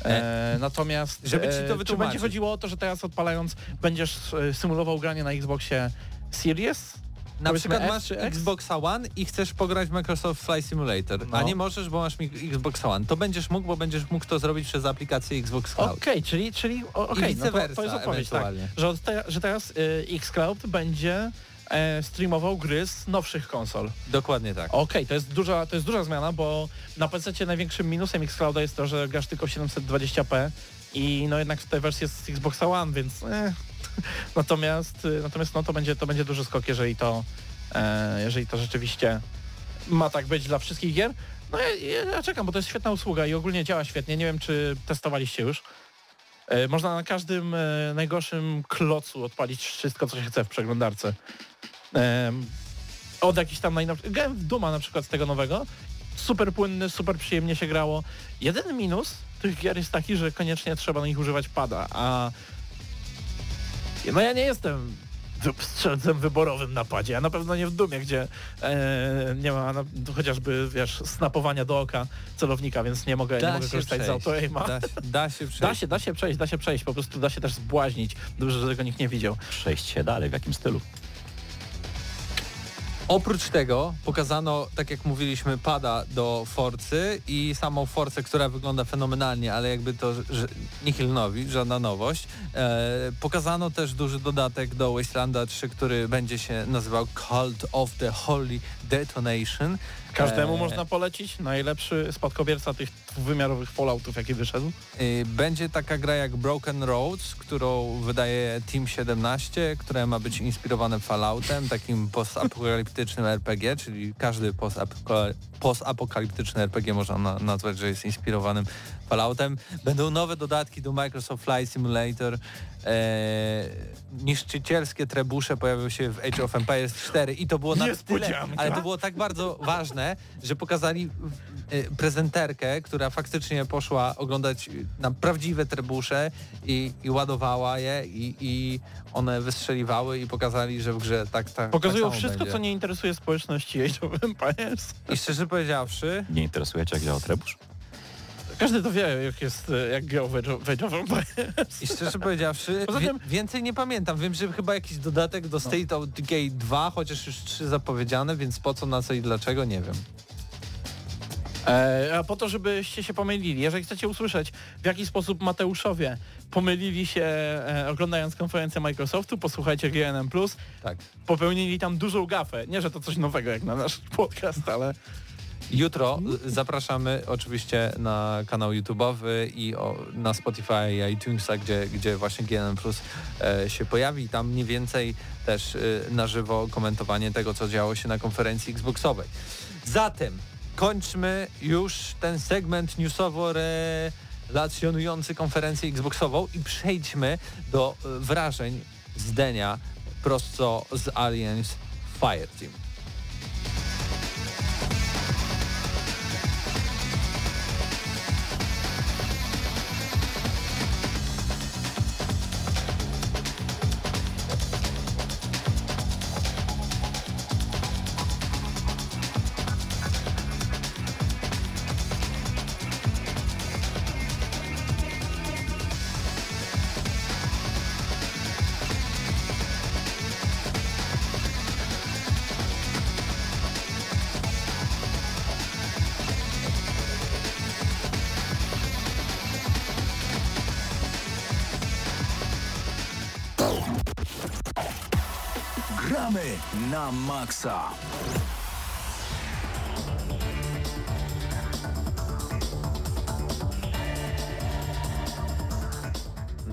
E, natomiast Żeby ci to e, czy wytłumaczyć. będzie chodziło o to, że teraz odpalając będziesz e, symulował granie na Xboxie Series? Na przykład masz czy X? Xboxa One i chcesz pograć w Microsoft Flight Simulator, a No. nie możesz, bo masz mi- Xboxa One. To będziesz mógł, bo będziesz mógł to zrobić przez aplikację Xbox Cloud. Okej, czyli, czyli o- I okej, vice no to, to jest odpowiedź, tak. Że, te, że teraz y, Xcloud będzie e, streamował gry z nowszych konsol. Dokładnie tak. Okej, to jest duża, to jest duża zmiana, bo na PC największym minusem Xclouda jest to, że grasz tylko w 720p i no jednak w tej wersji jest z Xboxa One, więc eh. natomiast y, natomiast no to będzie to będzie duży skok, jeżeli to e, jeżeli to rzeczywiście ma tak być dla wszystkich gier. No ja, ja, czekam, bo to jest świetna usługa i ogólnie działa świetnie. Nie wiem, czy testowaliście już. E, Można na każdym e, najgorszym klocu odpalić wszystko, co się chce w przeglądarce. Od jakichś tam najnowszych... Grałem w Duma na przykład z tego nowego. Super płynny, super przyjemnie się grało. Jedyny minus tych gier jest taki, że koniecznie trzeba na nich używać pada, a no ja nie jestem strzelcem wyborowym na padzie, a na pewno nie w Dumie, gdzie e, nie ma no, chociażby, wiesz, snapowania do oka celownika, więc nie mogę, nie mogę korzystać z auto-aima. Da, da się przejść. Da się, da się przejść, da się przejść, po prostu da się też zbłaźnić. Dobrze, że tego nikt nie widział. Przejść się dalej, w jakim stylu? Oprócz tego pokazano, tak jak mówiliśmy, pada do Forcy i samą Forcę, która wygląda fenomenalnie, ale jakby to że, nihil nowi, żadna nowość. E, pokazano też duży dodatek do Wastelanda 3, który będzie się nazywał Cult of the Holy Detonation. Każdemu E, można polecić. Najlepszy spadkobierca tych dwuwymiarowych Falloutów, jaki wyszedł. Y, Będzie taka gra jak Broken Roads, którą wydaje Team 17, które ma być inspirowane Falloutem, takim postapokaliptycznym RPG, czyli każdy postapoka- postapokaliptyczny RPG można na, nazwać, że jest inspirowanym Falloutem. Będą nowe dodatki do Microsoft Flight Simulator. E, niszczycielskie trebusze pojawiły się w Age of Empires 4 i to było na tyle, ale to było tak bardzo ważne, że pokazali prezenterkę, która faktycznie poszła oglądać na prawdziwe trebusze i, i ładowała je i, i one wystrzeliwały i pokazali, że w grze tak tak Pokazują tak wszystko, będzie. co nie interesuje społeczności Age of Empires. I szczerze powiedziawszy, Nie interesuje cię, jak działa trebusz? Każdy to wie, jak jest, jak grał w Age of- Empires. i szczerze powiedziawszy, Poza wie, tym- więcej nie pamiętam. Wiem, że chyba jakiś dodatek do State of Decay 2, chociaż już 3 zapowiedziane, więc po co, na co i dlaczego, nie wiem. E, a po to, żebyście się pomylili. Jeżeli chcecie usłyszeć, w jaki sposób Mateuszowie pomylili się e, oglądając konferencję Microsoftu, posłuchajcie GNM+. Tak. Popełnili tam dużą gafę. Nie, że to coś nowego jak na nasz podcast, ale Jutro zapraszamy oczywiście na kanał YouTube'owy i o, na Spotify i iTunesa, gdzie, gdzie właśnie GNM Plus e, się pojawi. Tam mniej więcej też y, na żywo komentowanie tego, co działo się na konferencji Xboxowej. Zatem kończmy już ten segment newsowo relacjonujący konferencję Xboxową i przejdźmy do y, wrażeń z dnia prosto z Alliance Fireteam. Maksa.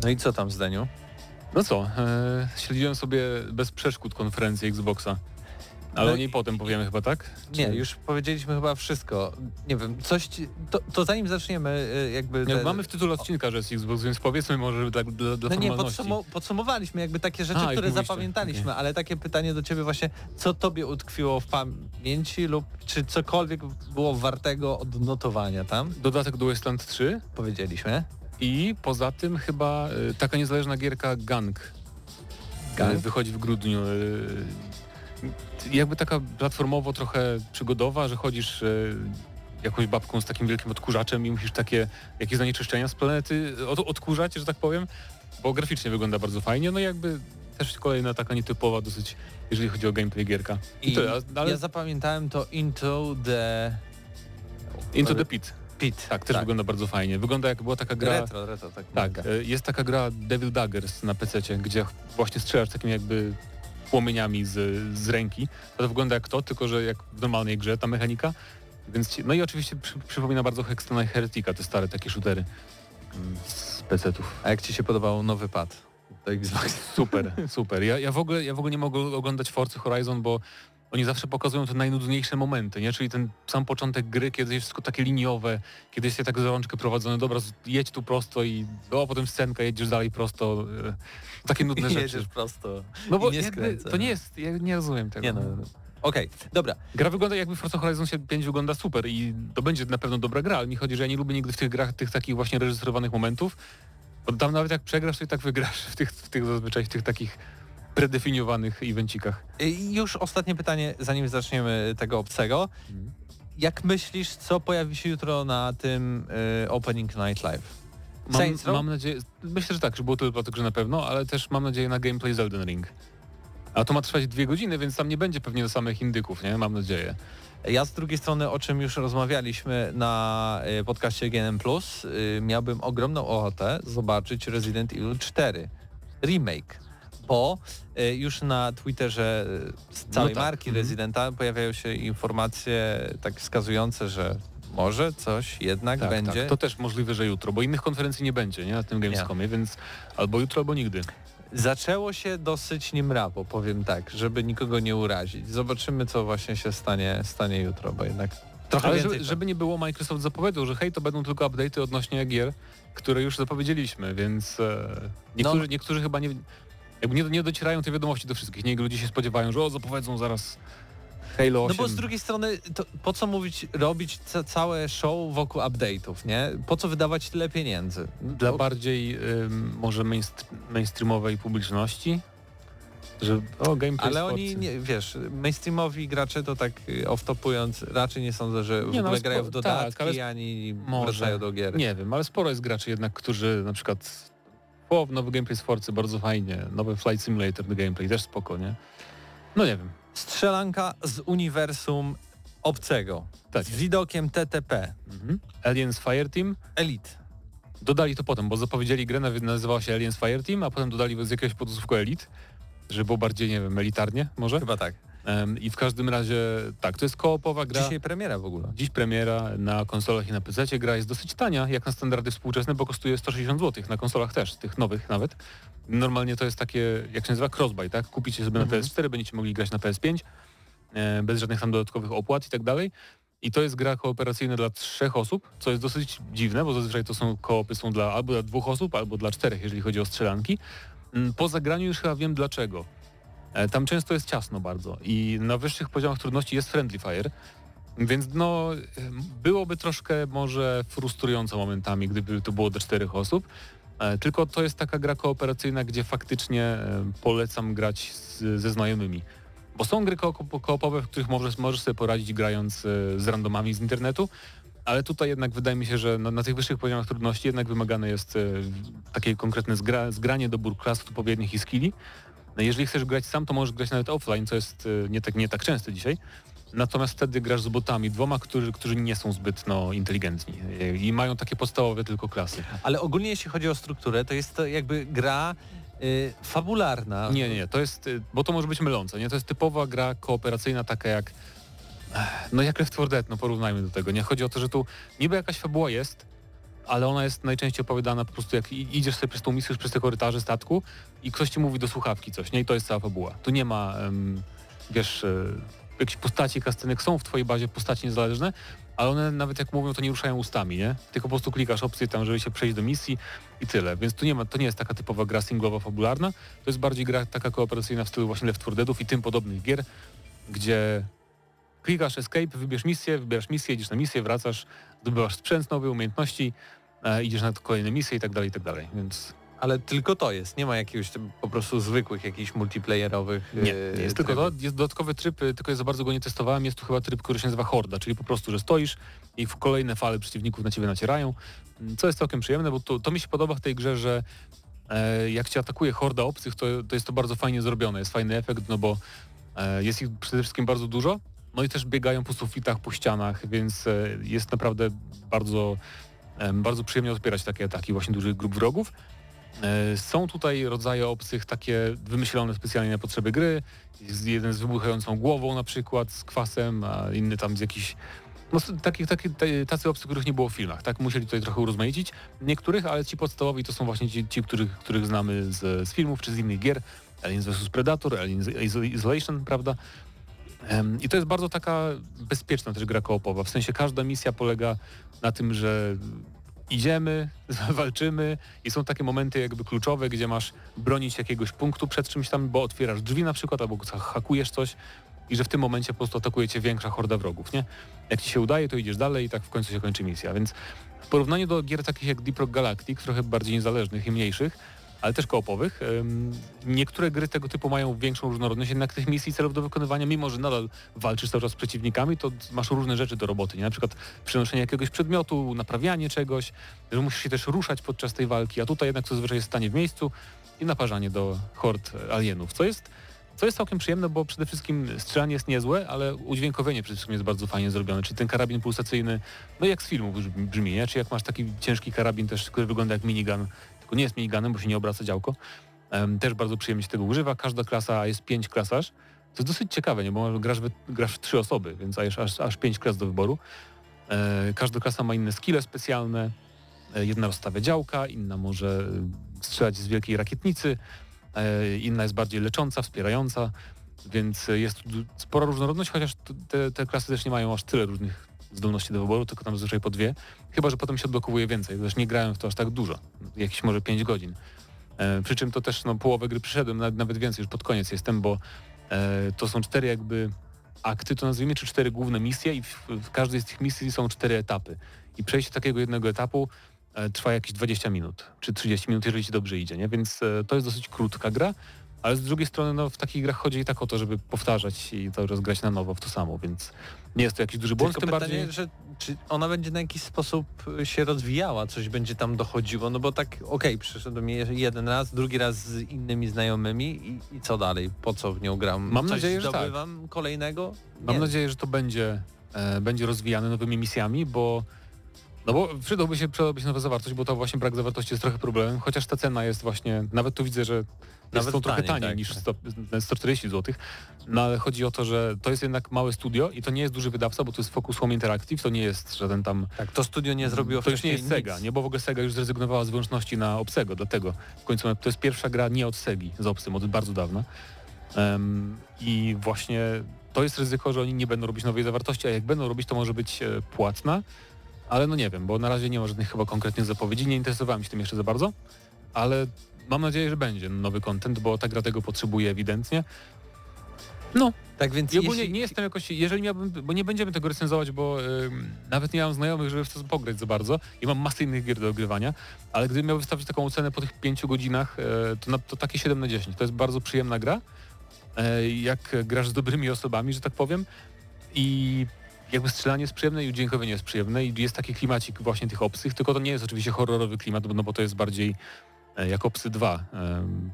No i co tam z Deniu? No co, e, śledziłem sobie bez przeszkód konferencję Xboxa. Ale o i- niej potem powiemy chyba, tak? Nie, Czy- już powiedzieliśmy chyba wszystko. Nie wiem, coś ci, to, to zanim zaczniemy y, jakby... Nie, te- mamy w tytule odcinka, że jest Xbox, więc powiedzmy może dla, dla, dla no nie, podsumowaliśmy jakby takie rzeczy, A, które zapamiętaliśmy, okej. ale takie pytanie do ciebie właśnie, co tobie utkwiło w pamięci lub czy cokolwiek było wartego odnotowania tam? Dodatek do Wasteland 3 Powiedzieliśmy. i poza tym chyba e, taka niezależna gierka Gang. Gang? E, Wychodzi w grudniu. Jakby taka platformowo trochę przygodowa, że chodzisz e, jakąś babką z takim wielkim odkurzaczem i musisz takie jakieś zanieczyszczenia z planety od, odkurzać, że tak powiem, bo graficznie wygląda bardzo fajnie, no i jakby też kolejna taka nietypowa dosyć, jeżeli chodzi o gameplay gierka. I tyle, a- ale ja zapamiętałem to Into the Into the Pit, Pit. tak, też wygląda bardzo fajnie. Wygląda jak była taka gra... Retro, retro, tak. Tak, mega. e, jest taka gra Devil Daggers na PC, gdzie właśnie strzelasz takimi jakby płomieniami z, z ręki. To wygląda jak to, tylko że jak w normalnej grze ta mechanika. Więc no i oczywiście przy, przypomina bardzo Hextona i Heretica, te stare takie shootery mm, z PC-ów. A jak ci się podobał nowy pad do Xbox? Super, super. Ja, ja, w ogóle, ja w ogóle nie mogę oglądać Forcy Horizon, bo oni zawsze pokazują te najnudniejsze momenty, nie? Czyli ten sam początek gry, kiedy jest wszystko takie liniowe, kiedy jest się tak za rączkę prowadzone, dobra, jedź tu prosto i o, potem scenka, jedziesz dalej prosto. e, Takie nudne rzeczy. Jedziesz prosto. No bo nie to nie jest, ja nie rozumiem tego. Nie no. Okej, dobra. Gra wygląda jakby Forza Horizon 5 wygląda super i to będzie na pewno dobra gra, ale mi chodzi, że ja nie lubię nigdy w tych grach tych takich właśnie reżyserowanych momentów, bo tam nawet jak przegrasz, to i tak wygrasz w tych, w tych zazwyczaj w tych takich predefiniowanych evencikach. I już ostatnie pytanie, zanim zaczniemy tego obcego. Jak myślisz, co pojawi się jutro na tym y, Opening Night Live? Mam, Saints Row? mam nadzieję, myślę, że tak, że było tylko o tej grze na pewno, ale też mam nadzieję na gameplay z Elden Ring. A to ma trwać dwie godziny, więc tam nie będzie pewnie do samych indyków, nie? Mam nadzieję. Ja z drugiej strony, o czym już rozmawialiśmy na y, podcaście GNM+, y, miałbym ogromną ochotę zobaczyć Resident Evil 4 remake, bo y, już na Twitterze z całej tak. marki Mhm. Residenta pojawiają się informacje tak wskazujące, że może coś jednak Tak, będzie. tak. To też możliwe, że jutro, bo innych konferencji nie będzie, nie? Na tym Gamescomie, więc albo jutro, albo nigdy. Zaczęło się dosyć niemrawo, powiem tak, żeby nikogo nie urazić. Zobaczymy, co właśnie się stanie, stanie jutro, bo jednak trochę Ale żeby, żeby nie było, Microsoft zapowiedział, że hej, to będą tylko update'y odnośnie gier, które już zapowiedzieliśmy, więc e, niektórzy, No. niektórzy chyba nie, jakby nie, nie docierają te wiadomości do wszystkich. Nie ludzie się spodziewają, że o, zapowiedzą zaraz Halo 8. No bo z drugiej strony, to po co mówić, robić ca całe show wokół update'ów, nie? Po co wydawać tyle pieniędzy? Dla Bo- bardziej może mainst- mainstreamowej publiczności, że o, gameplay Ale z oni, nie, wiesz, mainstreamowi gracze to tak y, off-topując, raczej nie sądzę, że w Nie, no, ogóle spo- grają w tak, dodatki, ale sp- ani może. wracają do gier. Nie wiem, ale sporo jest graczy jednak, którzy na przykład o, nowy gameplay z Forcy, bardzo fajnie, nowy Flight Simulator gameplay, też spoko, nie? No nie wiem. Strzelanka z uniwersum obcego, Tak. z widokiem TTP, Mhm. Aliens Fireteam Elite. Dodali to potem, bo zapowiedzieli grę, nazywała się Aliens Fireteam, a potem dodali z jakiegoś podsłówku Elite, żeby było bardziej, nie wiem, elitarnie może. Chyba tak. I w każdym razie, tak, to jest koopowa gra. Dzisiaj premiera w ogóle. Dziś premiera na konsolach i na PC. Gra jest dosyć tania, jak na standardy współczesne, bo kosztuje 160 zł, na konsolach też, tych nowych nawet. Normalnie to jest takie, jak się nazywa, crossbuy, tak? Kupicie sobie Mhm. na PS4, będziecie mogli grać na PS5, e, bez żadnych tam dodatkowych opłat i tak dalej. I to jest gra kooperacyjna dla trzech osób, co jest dosyć dziwne, bo zazwyczaj to są koopy są dla albo dla dwóch osób, albo dla czterech, jeżeli chodzi o strzelanki. Mm, Po zagraniu już chyba wiem dlaczego. E, Tam często jest ciasno bardzo i na wyższych poziomach trudności jest friendly fire, więc no byłoby troszkę może frustrująco momentami, gdyby to było do czterech osób. E, Tylko to jest taka gra kooperacyjna, gdzie faktycznie e, polecam grać z, ze znajomymi. Bo są gry ko koopowe, w których możesz, możesz sobie poradzić grając z randomami z internetu, ale tutaj jednak wydaje mi się, że na, na tych wyższych poziomach trudności jednak wymagane jest takie konkretne zgra, zgranie, dobór klas odpowiednich i skilli. No, jeżeli chcesz grać sam, to możesz grać nawet offline, co jest e, nie tak, nie tak częste dzisiaj. Natomiast wtedy grasz z botami, dwoma, którzy, którzy nie są zbyt no, inteligentni e, i mają takie podstawowe tylko klasy. Ale ogólnie jeśli chodzi o strukturę, to jest to jakby gra y, fabularna. Nie, nie, to jest, y, bo to może być mylące, nie? To jest typowa gra kooperacyjna, taka jak, no jak Left 4 Dead, no porównajmy do tego, nie? Chodzi o to, że tu niby jakaś fabuła jest, ale ona jest najczęściej opowiadana po prostu jak idziesz sobie przez tą misję, przez te korytarze statku i ktoś ci mówi do słuchawki coś, nie? I to jest cała fabuła. Tu nie ma, em, wiesz, e, jakieś postaci, kastynek, są w twojej bazie postaci niezależne, ale one nawet jak mówią, to nie ruszają ustami, nie? Tylko po prostu klikasz opcję tam, żeby się przejść do misji i tyle. Więc tu nie ma, to nie jest taka typowa gra singlowa, fabularna, to jest bardziej gra taka kooperacyjna w stylu właśnie Left 4 Deadów i tym podobnych gier, gdzie klikasz escape, wybierz misję, wybierasz misję, idziesz na misję, wracasz, zdobywasz sprzęt nowy, umiejętności, e, idziesz na kolejne misje i tak dalej, i tak dalej. Więc Ale tylko to jest. Nie ma jakiegoś po prostu zwykłych jakichś multiplayerowych nie, y, nie jest tylko to, jest dodatkowy tryb, tylko ja za bardzo go nie testowałem, jest tu chyba tryb, który się nazywa Horda, czyli po prostu, że stoisz i w kolejne fale przeciwników na ciebie nacierają, Mm, co jest całkiem przyjemne, bo to, to mi się podoba w tej grze, że e, jak cię atakuje horda obcych, to, to jest to bardzo fajnie zrobione, jest fajny efekt, no bo e, jest ich przede wszystkim bardzo dużo, no i też biegają po sufitach, po ścianach, więc e, jest naprawdę bardzo, bardzo przyjemnie odpierać takie ataki właśnie dużych grup wrogów. E, Są tutaj rodzaje obcych takie wymyślone specjalnie na potrzeby gry. Jeden z wybuchającą głową na przykład z kwasem, a inny tam z jakichś no, s- takich, taki, te- tacy obcy, których nie było w filmach, tak? Musieli tutaj trochę urozmaicić niektórych, ale ci podstawowi to są właśnie ci, ci których, których znamy z, z filmów czy z innych gier. Aliens vs Predator, Aliens Iso- Isolation, prawda? I to jest bardzo taka bezpieczna też gra koopowa. W sensie każda misja polega na tym, że idziemy, walczymy i są takie momenty jakby kluczowe, gdzie masz bronić jakiegoś punktu przed czymś tam, bo otwierasz drzwi na przykład albo hakujesz coś i że w tym momencie po prostu atakuje cię większa horda wrogów, nie? Jak ci się udaje, to idziesz dalej i tak w końcu się kończy misja, więc w porównaniu do gier takich jak Deep Rock Galactic, trochę bardziej niezależnych i mniejszych, ale też koopowych, niektóre gry tego typu mają większą różnorodność jednak tych misji celów do wykonywania, mimo że nadal walczysz cały czas z przeciwnikami, to masz różne rzeczy do roboty, nie? Na przykład przenoszenie jakiegoś przedmiotu, naprawianie czegoś, że musisz się też ruszać podczas tej walki, a tutaj jednak zazwyczaj jest stanie w miejscu i naparzanie do hord alienów, co jest Co jest całkiem przyjemne, bo przede wszystkim strzelanie jest niezłe, ale udźwiękowienie przede wszystkim jest bardzo fajnie zrobione. Czyli ten karabin pulsacyjny, no jak z filmu brzmi, nie? Czy jak masz taki ciężki karabin też, który wygląda jak minigun, tylko nie jest miniganem, bo się nie obraca działko. Też bardzo przyjemnie się tego używa. Każda klasa jest pięć klasaż. To jest dosyć ciekawe, nie? bo grasz, w, grasz w trzy osoby, więc aż, aż pięć klas do wyboru. E, każda klasa ma inne skille specjalne. E, jedna rozstawia działka, inna może strzelać z wielkiej rakietnicy, e, inna jest bardziej lecząca, wspierająca, więc jest tu spora różnorodność, chociaż te, te klasy też nie mają aż tyle różnych zdolności do wyboru, tylko tam zazwyczaj po dwie, chyba że potem się odblokowuje więcej. Też nie grałem w to aż tak dużo, jakieś może 5 godzin. E, przy czym to też no, połowę gry przyszedłem, nawet, nawet więcej, już pod koniec jestem, bo e, to są cztery jakby akty, to nazwijmy, czy cztery główne misje i w, w każdej z tych misji są cztery etapy. I przejście takiego jednego etapu e, trwa jakieś 20 minut, czy 30 minut, jeżeli ci dobrze idzie, nie? Więc e, to jest dosyć krótka gra, ale z drugiej strony no, w takich grach chodzi i tak o to, żeby powtarzać i cały czas grać na nowo w to samo, więc nie jest to jakiś duży błąd, Tylko tym pytanie, bardziej... że czy ona będzie na jakiś sposób się rozwijała, coś będzie tam dochodziło, no bo tak okej, okay, przyszedłem jeden raz, drugi raz z innymi znajomymi i, i co dalej? Po co w nią gram? Mam coś nadzieję, że tak. kolejnego? Nie. Mam nadzieję, że to będzie, e, będzie rozwijane nowymi misjami, bo no bo przydałby się, przydałby się nowa zawartość, bo to właśnie brak zawartości jest trochę problemem, chociaż ta cena jest właśnie, nawet tu widzę, że nawet są trochę taniej tak, niż 100, 140 zł. No ale chodzi o to, że to jest jednak małe studio i to nie jest duży wydawca, bo to jest Focus Home Interactive, to nie jest żaden tam... Tak, to studio nie zrobiło To już nie jest nic. Sega, nie? Bo w ogóle Sega już zrezygnowała z wyłączności na Obsego, dlatego w końcu to jest pierwsza gra nie od Segi z Obsym, od bardzo dawna. Um, I właśnie to jest ryzyko, że oni nie będą robić nowej zawartości, a jak będą robić, to może być e, płatna, ale no nie wiem, bo na razie nie ma żadnych chyba konkretnych zapowiedzi, nie interesowałem się tym jeszcze za bardzo, ale mam nadzieję, że będzie nowy content, bo ta gra tego potrzebuje ewidentnie. No. Tak więc I ogólnie jeśli... nie jestem jakoś, jeżeli miałbym, bo nie będziemy tego recenzować, bo y, nawet nie mam znajomych, żeby w to pograć za bardzo i mam masę innych gier do ogrywania, ale gdybym miał wystawić taką ocenę po tych pięciu godzinach, y, to, na, to takie 7 na 10. To jest bardzo przyjemna gra, y, jak grasz z dobrymi osobami, że tak powiem i jakby strzelanie jest przyjemne i udźwiękowienie jest przyjemne i jest taki klimacik właśnie tych obcych, tylko to nie jest oczywiście horrorowy klimat, no bo to jest bardziej jako psy 2,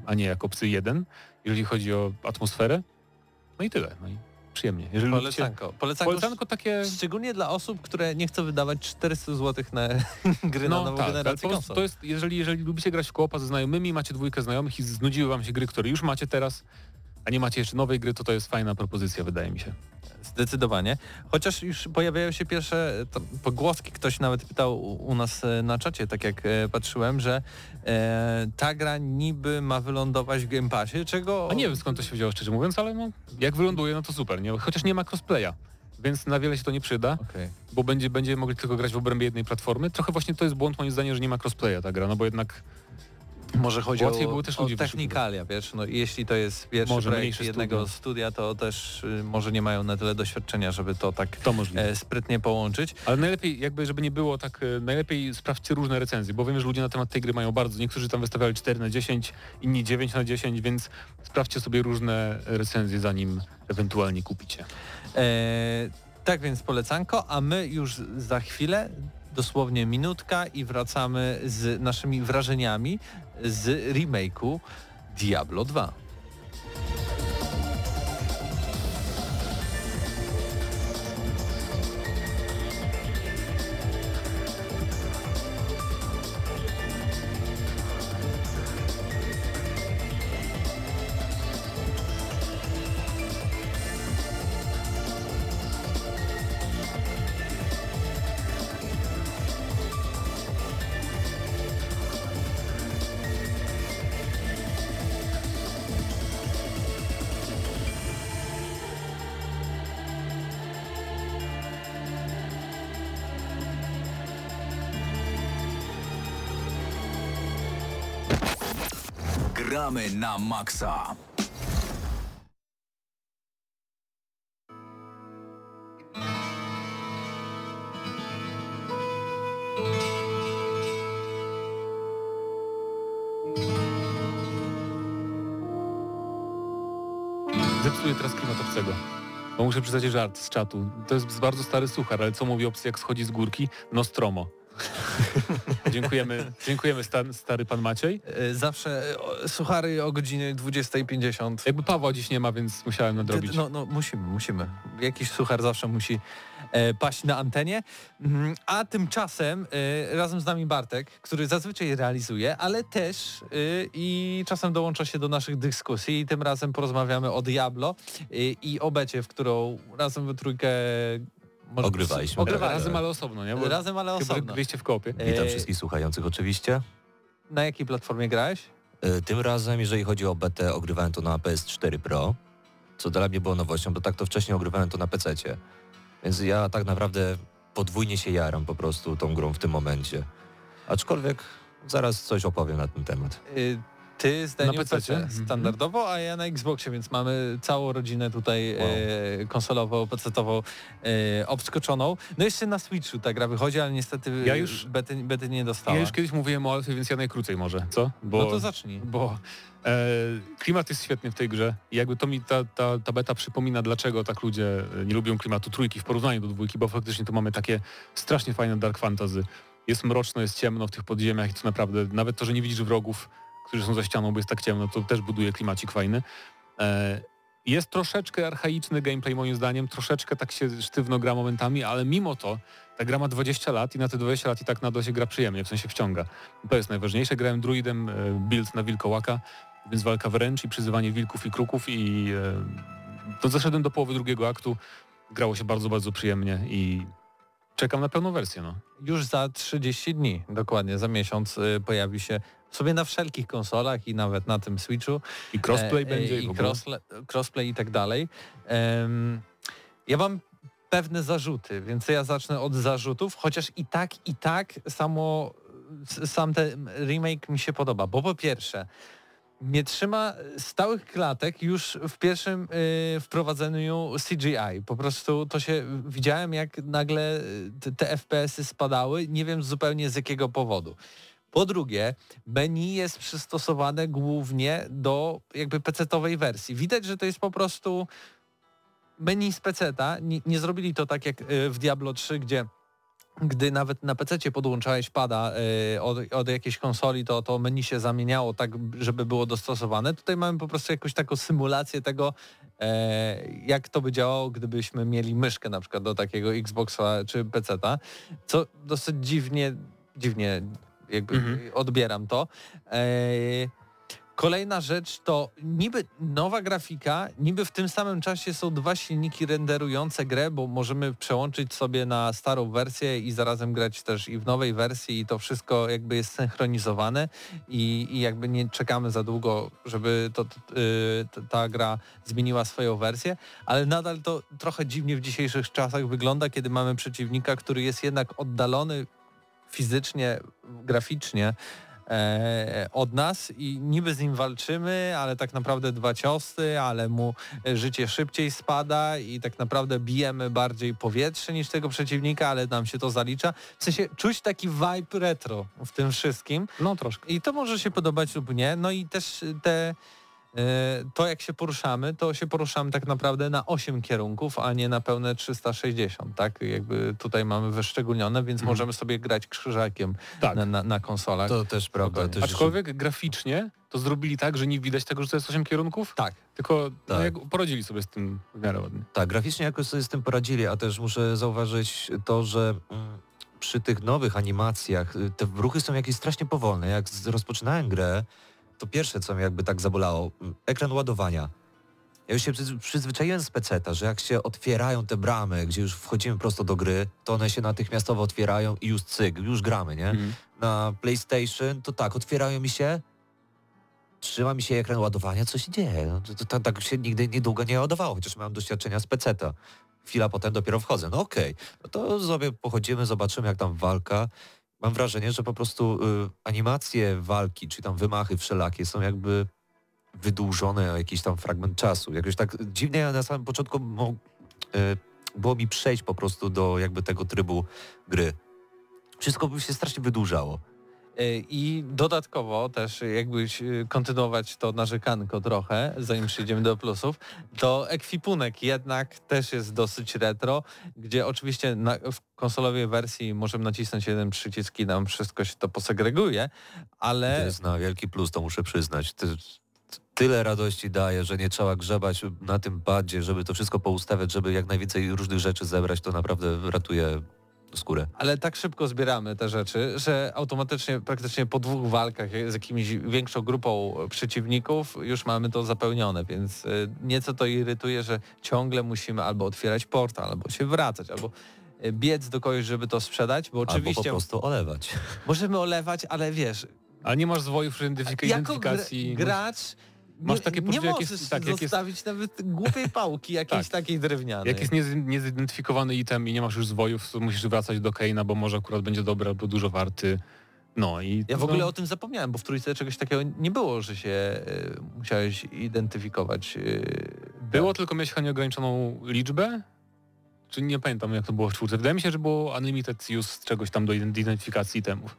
a nie jako psy 1, jeżeli chodzi o atmosferę. No i tyle. No i przyjemnie. Jeżeli polecanko. Lubicie... Polecanko, polecanko takie... Szczególnie dla osób, które nie chcą wydawać 400 zł na gry no, na nową tak, generację to jest, jeżeli, jeżeli lubicie grać w koopa ze znajomymi, macie dwójkę znajomych i znudziły wam się gry, które już macie teraz, a nie macie jeszcze nowej gry, to to jest fajna propozycja, wydaje mi się. Zdecydowanie. Chociaż już pojawiają się pierwsze pogłoski, ktoś nawet pytał u nas e, na czacie, tak jak e, patrzyłem, że e, ta gra niby ma wylądować w Game Passie, czego... A nie wiem skąd to się wzięło szczerze mówiąc, ale no, jak wyląduje, no to super, nie? chociaż nie ma crossplaya więc na wiele się to nie przyda, okay. bo będzie, będziemy mogli tylko grać w obrębie jednej platformy. Trochę właśnie to jest błąd moim zdaniem, że nie ma crossplaya ta gra, no bo jednak może chodzi Łatwiej o, też o technikalia, wiesz, no jeśli to jest pierwszy może projekt jednego studia. studia, to też y, może nie mają na tyle doświadczenia, żeby to tak to e, sprytnie połączyć. Ale najlepiej, jakby żeby nie było tak, e, najlepiej sprawdźcie różne recenzje, bo wiem, że ludzie na temat tej gry mają bardzo, niektórzy tam wystawiali 4 na 10, inni 9 na 10, więc sprawdźcie sobie różne recenzje, zanim ewentualnie kupicie. E, tak więc polecanko, a my już za chwilę dosłownie minutka i wracamy z naszymi wrażeniami z remake'u Diablo 2. Gramy na maksa. Zepsuję teraz klimat obcego. Bo muszę przyznać żart z czatu. To jest bardzo stary suchar, ale co mówi obcy jak schodzi z górki? Nostromo. Dziękujemy, dziękujemy sta, stary pan Maciej. E, Zawsze e, suchary o godzinie 20.50. Jakby Pawła dziś nie ma, więc musiałem nadrobić. No, no musimy, musimy. Jakiś suchar zawsze musi e, paść na antenie. Mhm, A tymczasem e, razem z nami Bartek, który zazwyczaj realizuje, ale też e, i czasem dołącza się do naszych dyskusji i tym razem porozmawiamy o Diablo i o becie, w którą razem we trójkę może- Ogrywaliśmy. Ogrywaliśmy. Razem, ale osobno, nie? Bo Razem, ale chyba osobno. Byliście w kopie. Witam E, wszystkich słuchających oczywiście. Na jakiej platformie grałeś? E, Tym razem, jeżeli chodzi o BT, ogrywałem to na PS4 Pro, co dla mnie było nowością, bo tak to wcześniej ogrywałem to na PC. Więc ja tak naprawdę podwójnie się jaram po prostu tą grą w tym momencie. Aczkolwiek zaraz coś opowiem na ten temat. Y, Ty z Daniel Na? PC Mhm. standardowo, a ja na Xboxie, więc mamy całą rodzinę tutaj Wow. e, konsolową, PC-ową e, obskoczoną. No jeszcze na Switchu ta gra wychodzi, ale niestety Ja już- bety, bety nie dostała. Ja już kiedyś mówiłem o Alfie, więc ja najkrócej może, co? Bo, No to zacznij. bo e, klimat jest świetny w tej grze. I jakby to mi ta, ta, ta beta przypomina, dlaczego tak ludzie e, nie lubią klimatu trójki w porównaniu do dwójki, bo faktycznie tu mamy takie strasznie fajne dark fantasy. Jest mroczno, jest ciemno w tych podziemiach i to naprawdę, nawet to, że nie widzisz wrogów, którzy są za ścianą, bo jest tak ciemno, to też buduje klimacik fajny. E, jest troszeczkę archaiczny gameplay moim zdaniem, troszeczkę tak się sztywno gra momentami, ale mimo to ta gra ma 20 lat i na te 20 lat i tak nadal się gra przyjemnie, w sensie wciąga. To jest najważniejsze. Grałem druidem, e, build na wilkołaka, więc walka wręcz i przyzywanie wilków i kruków i e, to zaszedłem do połowy drugiego aktu. Grało się bardzo, bardzo przyjemnie i czekam na pełną wersję. No. Już za 30 dni, dokładnie, za miesiąc y, pojawi się sobie na wszelkich konsolach i nawet na tym Switchu. I crossplay E, będzie i crossle, crossplay i tak dalej. Ja mam pewne zarzuty, więc ja zacznę od zarzutów, chociaż i tak, i tak samo, sam ten remake mi się podoba, bo po pierwsze nie trzyma stałych klatek już w pierwszym y, wprowadzeniu CGI. Po prostu to się widziałem, jak nagle y, te, te FPS-y spadały, nie wiem zupełnie z jakiego powodu. Po drugie, menu jest przystosowane głównie do jakby PC-owej wersji. Widać, że to jest po prostu menu z PC-ta. Nie, nie zrobili to tak jak y, w Diablo 3, gdzie gdy nawet na PC podłączałeś pada y, od, od jakiejś konsoli, to to menu się zamieniało tak, żeby było dostosowane. Tutaj mamy po prostu jakąś taką symulację tego, e, jak to by działało, gdybyśmy mieli myszkę na przykład do takiego Xboxa czy PC-ta, co dosyć dziwnie, dziwnie jakby Mhm. odbieram to. E, Kolejna rzecz to niby nowa grafika, niby w tym samym czasie są dwa silniki renderujące grę, bo możemy przełączyć sobie na starą wersję i zarazem grać też i w nowej wersji i to wszystko jakby jest synchronizowane i, i jakby nie czekamy za długo, żeby to, y, t- ta gra zmieniła swoją wersję, ale nadal to trochę dziwnie w dzisiejszych czasach wygląda, kiedy mamy przeciwnika, który jest jednak oddalony fizycznie, graficznie od nas i niby z nim walczymy, ale tak naprawdę dwa ciosy, ale mu e, życie szybciej spada i tak naprawdę bijemy bardziej powietrze niż tego przeciwnika, ale nam się to zalicza. W sensie czuć taki vibe retro w tym wszystkim No troszkę. i to może się podobać lub nie. No i też te e, to jak się poruszamy, to się poruszamy tak naprawdę na 8 kierunków, a nie na pełne 360, tak? Jakby tutaj mamy wyszczególnione, więc Mhm. możemy sobie grać krzyżakiem Tak. na, na, na konsolach. To też prawda. Też Aczkolwiek graficznie to zrobili tak, że nie widać tego, że to jest 8 kierunków, Tak. tylko no, Tak. jak poradzili sobie z tym w miarę ładnie. Tak, graficznie jakoś sobie z tym poradzili, a też muszę zauważyć to, że mm, przy tych nowych animacjach y, te ruchy są jakieś strasznie powolne. Jak rozpoczynałem grę, to pierwsze, co mnie jakby tak zabolało, mm, ekran ładowania. Ja już się przyz- przyzwyczaiłem z peceta, że jak się otwierają te bramy, gdzie już wchodzimy prosto do gry, to one się natychmiastowo otwierają i już cyk, już gramy, nie? Mhm. Na PlayStation to tak, otwierają mi się, trzyma mi się ekran ładowania, co się dzieje? No, to, to, tak się nigdy niedługo nie ładowało, chociaż miałem doświadczenia z peceta. Chwila potem dopiero wchodzę. No okej, no to sobie pochodzimy, zobaczymy jak tam walka. Mam wrażenie, że po prostu y, animacje walki, czy tam wymachy wszelakie są jakby wydłużone o jakiś tam fragment czasu. Jakoś tak dziwnie ja na samym początku mo, y, było mi przejść po prostu do jakby tego trybu gry. Wszystko by się strasznie wydłużało. Y, I dodatkowo też jakbyś y, kontynuować to narzekanko trochę, zanim przejdziemy do plusów, to ekwipunek jednak też jest dosyć retro, gdzie oczywiście na, w konsolowej wersji możemy nacisnąć jeden przycisk i nam wszystko się to posegreguje, To ale jest na wielki plus, to muszę przyznać. Ty, tyle radości daje, że nie trzeba grzebać na tym padzie, żeby to wszystko poustawiać, żeby jak najwięcej różnych rzeczy zebrać, to naprawdę ratuje skórę. ale tak szybko zbieramy te rzeczy, że automatycznie praktycznie po dwóch walkach z jakimiś większą grupą przeciwników już mamy to zapełnione, więc y, nieco to irytuje, że ciągle musimy albo otwierać portal, albo się wracać, albo y, biec do kogoś, żeby to sprzedać, bo Albo po oczywiście prostu olewać. możemy olewać, ale wiesz, Ale nie masz zwojów identyfika- jako identyfikacji. gr gracz Masz nie, takie nie poczucie, jak możesz jest- tak, jak jest- zostawić nawet głupiej pałki jakiejś Tak. takiej drewnianej. Jak jest niez- niezidentyfikowany item i nie masz już zwojów, to musisz wracać do Keina, bo może akurat będzie dobry albo dużo warty. No i Ja w no, ogóle o tym zapomniałem, bo w trójce czegoś takiego nie było, że się y, musiałeś identyfikować. Y, Było, tylko miałeś chyba nieograniczoną liczbę? Czy nie pamiętam jak to było w czwórce. Wydaje mi się, że było unlimited use czegoś tam do ident- identyfikacji itemów.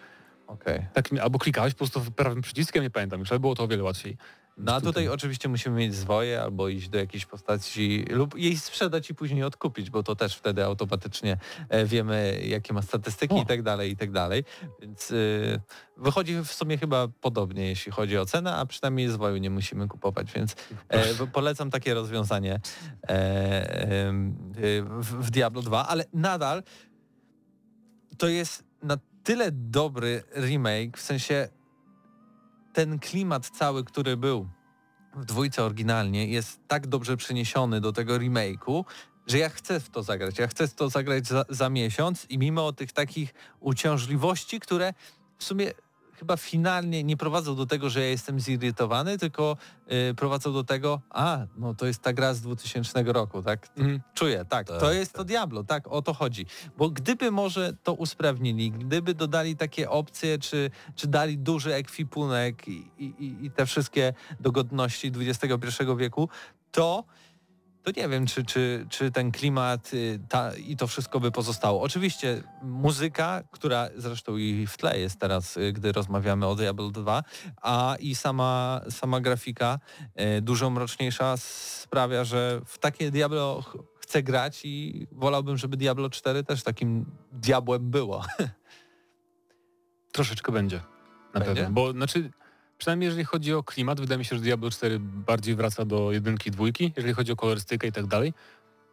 Okej. Tak, albo klikałeś po prostu prawym przyciskiem, nie pamiętam już, ale było to o wiele łatwiej. No a Tutaj. oczywiście musimy mieć zwoje albo iść do jakiejś postaci lub jej sprzedać i później odkupić, bo to też wtedy automatycznie e, wiemy jakie ma statystyki i tak dalej, i tak dalej. Więc y, wychodzi w sumie chyba podobnie, jeśli chodzi o cenę, a przynajmniej zwoju nie musimy kupować, więc e, polecam takie rozwiązanie e, w, w Diablo 2, ale nadal to jest na tyle dobry remake, w sensie ten klimat cały, który był w dwójce oryginalnie, jest tak dobrze przeniesiony do tego remake'u, że ja chcę w to zagrać. Ja chcę w to zagrać za, za miesiąc i mimo tych takich uciążliwości, które w sumie chyba finalnie nie prowadzą do tego, że ja jestem zirytowany, tylko y, prowadzą do tego, a, no to jest ta gra z 2000 roku, tak? Mhm. Czuję, tak, Tak, to jest tak. to Diablo, tak, o to chodzi. Bo gdyby może to usprawnili, gdyby dodali takie opcje, czy, czy dali duży ekwipunek i, i, i te wszystkie dogodności XXI wieku, to to nie wiem, czy, czy, czy ten klimat y, ta, i to wszystko by pozostało. Oczywiście muzyka, która zresztą i w tle jest teraz, y, gdy rozmawiamy o Diablo 2, a i sama, sama grafika y, dużo mroczniejsza sprawia, że w takie Diablo ch- chcę grać i wolałbym, żeby Diablo 4 też takim diabłem było. Troszeczkę będzie. Na Będzie? pewno. Bo znaczy, przynajmniej jeżeli chodzi o klimat, wydaje mi się, że Diablo 4 bardziej wraca do jedynki, dwójki, jeżeli chodzi o kolorystykę i tak dalej.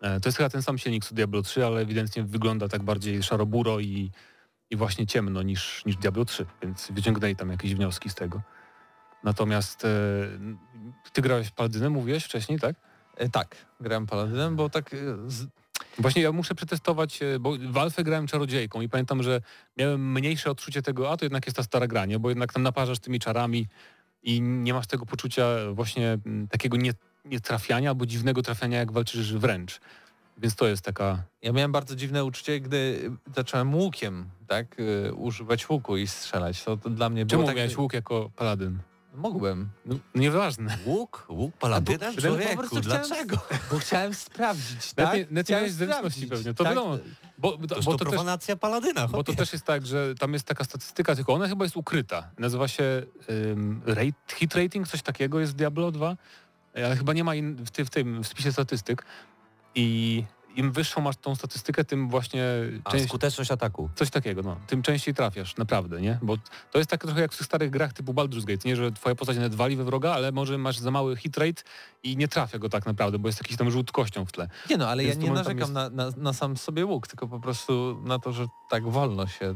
E, To jest chyba ten sam silnik co Diablo 3, ale ewidentnie wygląda tak bardziej szaroburo i, i właśnie ciemno niż, niż Diablo 3, więc wyciągnęli tam jakieś wnioski z tego. Natomiast e, ty grałeś Paladynem, mówiłeś wcześniej, tak? E, tak, grałem Paladynem, bo tak y, z, Właśnie ja muszę przetestować, e, bo w Alfę grałem czarodziejką i pamiętam, że miałem mniejsze odczucie tego, a to jednak jest ta stara granie, bo jednak tam naparzasz tymi czarami i nie masz tego poczucia właśnie mm, takiego nie, nietrafiania albo dziwnego trafiania, jak walczysz wręcz. Więc to jest taka... Ja miałem bardzo dziwne uczucie, gdy zacząłem łukiem, tak, y, używać łuku i strzelać. To, to dla mnie Czemu było tak... miałeś łuk jako paladyn? Mogłem, No, nieważne. Łuk? Łuk paladynem? po Człowieku, prostu chciałem- dlaczego? bo chciałem sprawdzić, tak? Chciałem miałeś zręczności pewnie, to tak? wiadomo. Bo, bo, To, bo to to też, profanacja paladyna. bo to też jest tak, że tam jest taka statystyka, tylko ona chyba jest ukryta. Nazywa się um, rate, hit rating, coś takiego jest w Diablo 2, ale chyba nie ma in, w, ty, w tym w spisie statystyk. I im wyższą masz tą statystykę, tym właśnie A, część, skuteczność ataku. coś takiego, no, tym częściej trafiasz, naprawdę, nie? Bo to jest tak trochę jak w tych starych grach typu Baldur's Gate, nie, że twoja postać nawet wali we wroga, ale może masz za mały hit rate i nie trafia go tak naprawdę, bo jest jakiś tam rzut kością w tle. Nie no, ale ja Więc to nie narzekam na, na, na sam sobie łuk, tylko po prostu na to, że tak wolno się...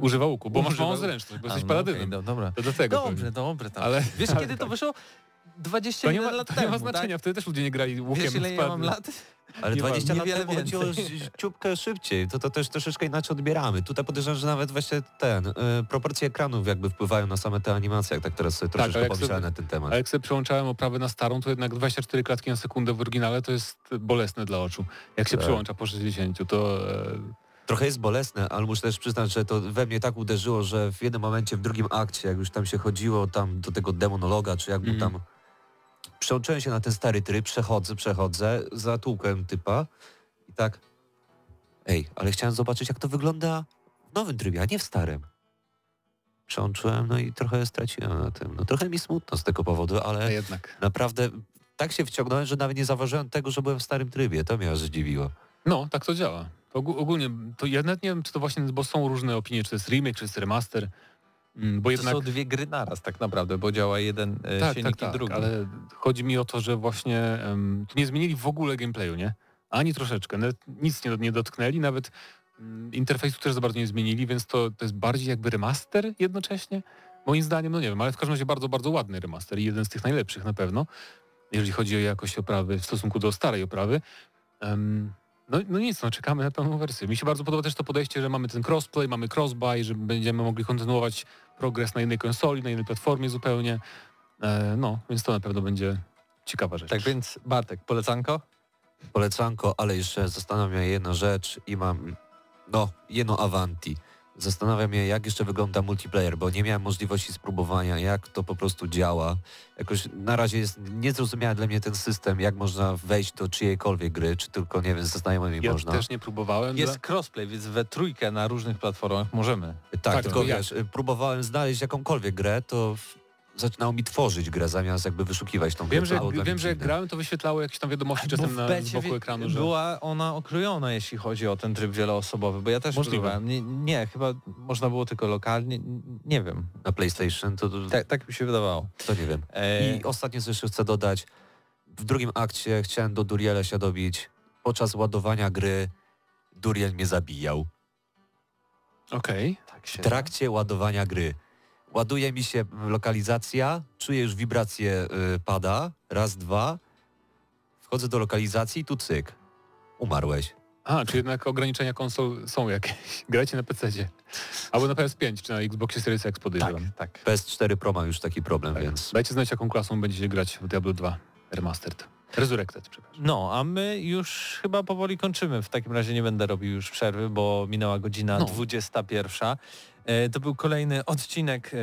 Używa łuku, bo masz Używa małą łuku. zręczność, bo A, jesteś no paladynem. okej, no, dobra. To do tego Dobrze, dobrze. Tam. Ale, Wiesz, ale kiedy to tak. wyszło? 21 To nie ma, lat to nie ma temu, znaczenia, tak? wtedy też ludzie nie grali łukiem. Wiesz, ile ja mam lat? Ale Nie 20 lat temu chodziło ciupkę szybciej. To, to też troszeczkę inaczej odbieramy. Tutaj podejrzewam, że nawet właśnie ten, y, proporcje ekranów jakby wpływają na same te animacje, jak tak teraz sobie troszeczkę ale jak pomyślałem na ten temat. A jak sobie przełączałem oprawę na starą, to jednak 24 klatki na sekundę w oryginale to jest bolesne dla oczu. Jak się Tak. przełącza po 60, to... E, Trochę jest bolesne, ale muszę też przyznać, że to we mnie tak uderzyło, że w jednym momencie, w drugim akcie, jak już tam się chodziło tam do tego demonologa, czy jak mu Mhm. tam przełączyłem się na ten stary tryb, przechodzę, przechodzę, zatłukłem typa i tak ej, ale chciałem zobaczyć jak to wygląda w nowym trybie, a nie w starym. przełączyłem, no i trochę straciłem na tym. No trochę mi smutno z tego powodu, ale jednak. naprawdę tak się wciągnąłem, że nawet nie zauważyłem tego, że byłem w starym trybie. To mnie aż zdziwiło. No, tak to działa. To ogólnie, to ja nawet nie wiem, czy to właśnie, bo są różne opinie, czy to jest remake, czy to jest remaster, Mm, bo To jednak... są dwie gry naraz tak naprawdę, bo działa jeden e, tak, silnik tak, i tak, drugi. ale chodzi mi o to, że właśnie um, nie zmienili w ogóle gameplayu, nie? Ani troszeczkę, nic nie, nie dotknęli, nawet mm, interfejsu też za bardzo nie zmienili, więc to, to jest bardziej jakby remaster jednocześnie. Moim zdaniem, no nie wiem, ale w każdym razie bardzo, bardzo ładny remaster i jeden z tych najlepszych na pewno, jeżeli chodzi o jakość oprawy w stosunku do starej oprawy. Em, no, no nic, no czekamy na pełną wersję. Mi się bardzo podoba też to podejście, że mamy ten crossplay, mamy crossbuy, że będziemy mogli kontynuować progres na innej konsoli, na innej platformie zupełnie. E, no, więc to na pewno będzie ciekawa rzecz. Tak więc Bartek, polecanko? Polecanko, ale jeszcze zastanawia mnie jedna rzecz i mam, no, jedno Avanti. Zastanawia mnie, jak jeszcze wygląda multiplayer, bo nie miałem możliwości spróbowania, jak to po prostu działa. Jakoś na razie jest niezrozumiały dla mnie ten system, jak można wejść do czyjejkolwiek gry, czy tylko, nie wiem, ze znajomymi ja można. też nie próbowałem. Jest crossplay, więc we trójkę na różnych platformach możemy. Tak, Tak, tylko jak? wiesz, próbowałem znaleźć jakąkolwiek grę, to w... zaczynało mi tworzyć grę, zamiast jakby wyszukiwać tą grę. Wiem, że, wiem, że jak grałem, to wyświetlało jakieś tam wiadomości czasem na, boku wie- ekranu, że... była ona okrojona, jeśli chodzi o ten tryb wieloosobowy, bo ja też Możliwe. próbowałem. Nie, nie, chyba można było tylko lokalnie, nie wiem. Na PlayStation to, to, Tak, tak mi się wydawało. to nie wiem. E, I ostatnie co jeszcze chcę dodać. W drugim akcie chciałem do Duriela się dobić. Podczas ładowania gry Duriel mnie zabijał. Okej. tak się W trakcie ładowania gry. Ładuje mi się lokalizacja, czuję już wibrację y, pada, raz, dwa. Wchodzę do lokalizacji i tu cyk. Umarłeś. A, czy jednak ograniczenia konsol są jakieś? Grajcie na PC-cie. Albo na PS5, czy na Xboxie Series X Tak, podejrzewam. tak. PS4 Pro ma już taki problem, Tak. więc Dajcie znać, jaką klasą będziecie grać w Diablo 2 Remastered. Resurrected, przepraszam. No, a my już chyba powoli kończymy. W takim razie nie będę robił już przerwy, bo minęła godzina No. 21. E, to był kolejny odcinek e,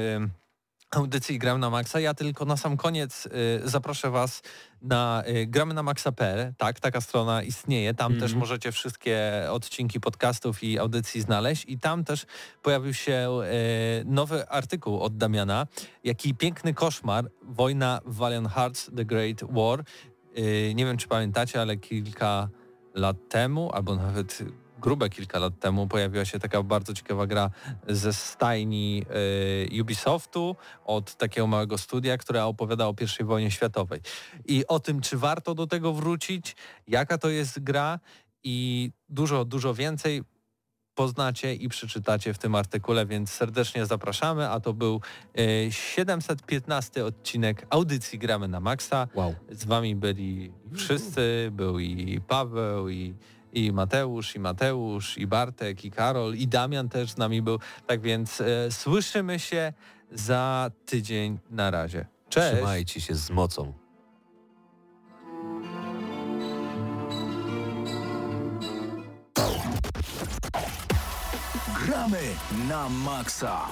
audycji Gram na Maxa. Ja tylko na sam koniec e, zaproszę Was na gramy na maxa.pl. Tak, taka strona istnieje. Tam Mhm. też możecie wszystkie odcinki podcastów i audycji znaleźć i tam też pojawił się nowy artykuł od Damiana. Jaki piękny koszmar. Wojna w Valiant Hearts The Great War. Nie wiem, czy pamiętacie, ale kilka lat temu, albo nawet grube kilka lat temu pojawiła się taka bardzo ciekawa gra ze stajni yy, Ubisoftu od takiego małego studia, która opowiada o I wojnie światowej. I o tym, czy warto do tego wrócić, jaka to jest gra i dużo, dużo więcej poznacie i przeczytacie w tym artykule, więc serdecznie zapraszamy, a to był e, 715 odcinek audycji Gramy na Maxa. Wow. Z wami byli wszyscy, był i Paweł, i, i Mateusz, i Mateusz, i Bartek, i Karol, i Damian też z nami był. Tak więc e, słyszymy się za tydzień na razie. Cześć! trzymajcie się z mocą. Gramy na maksa.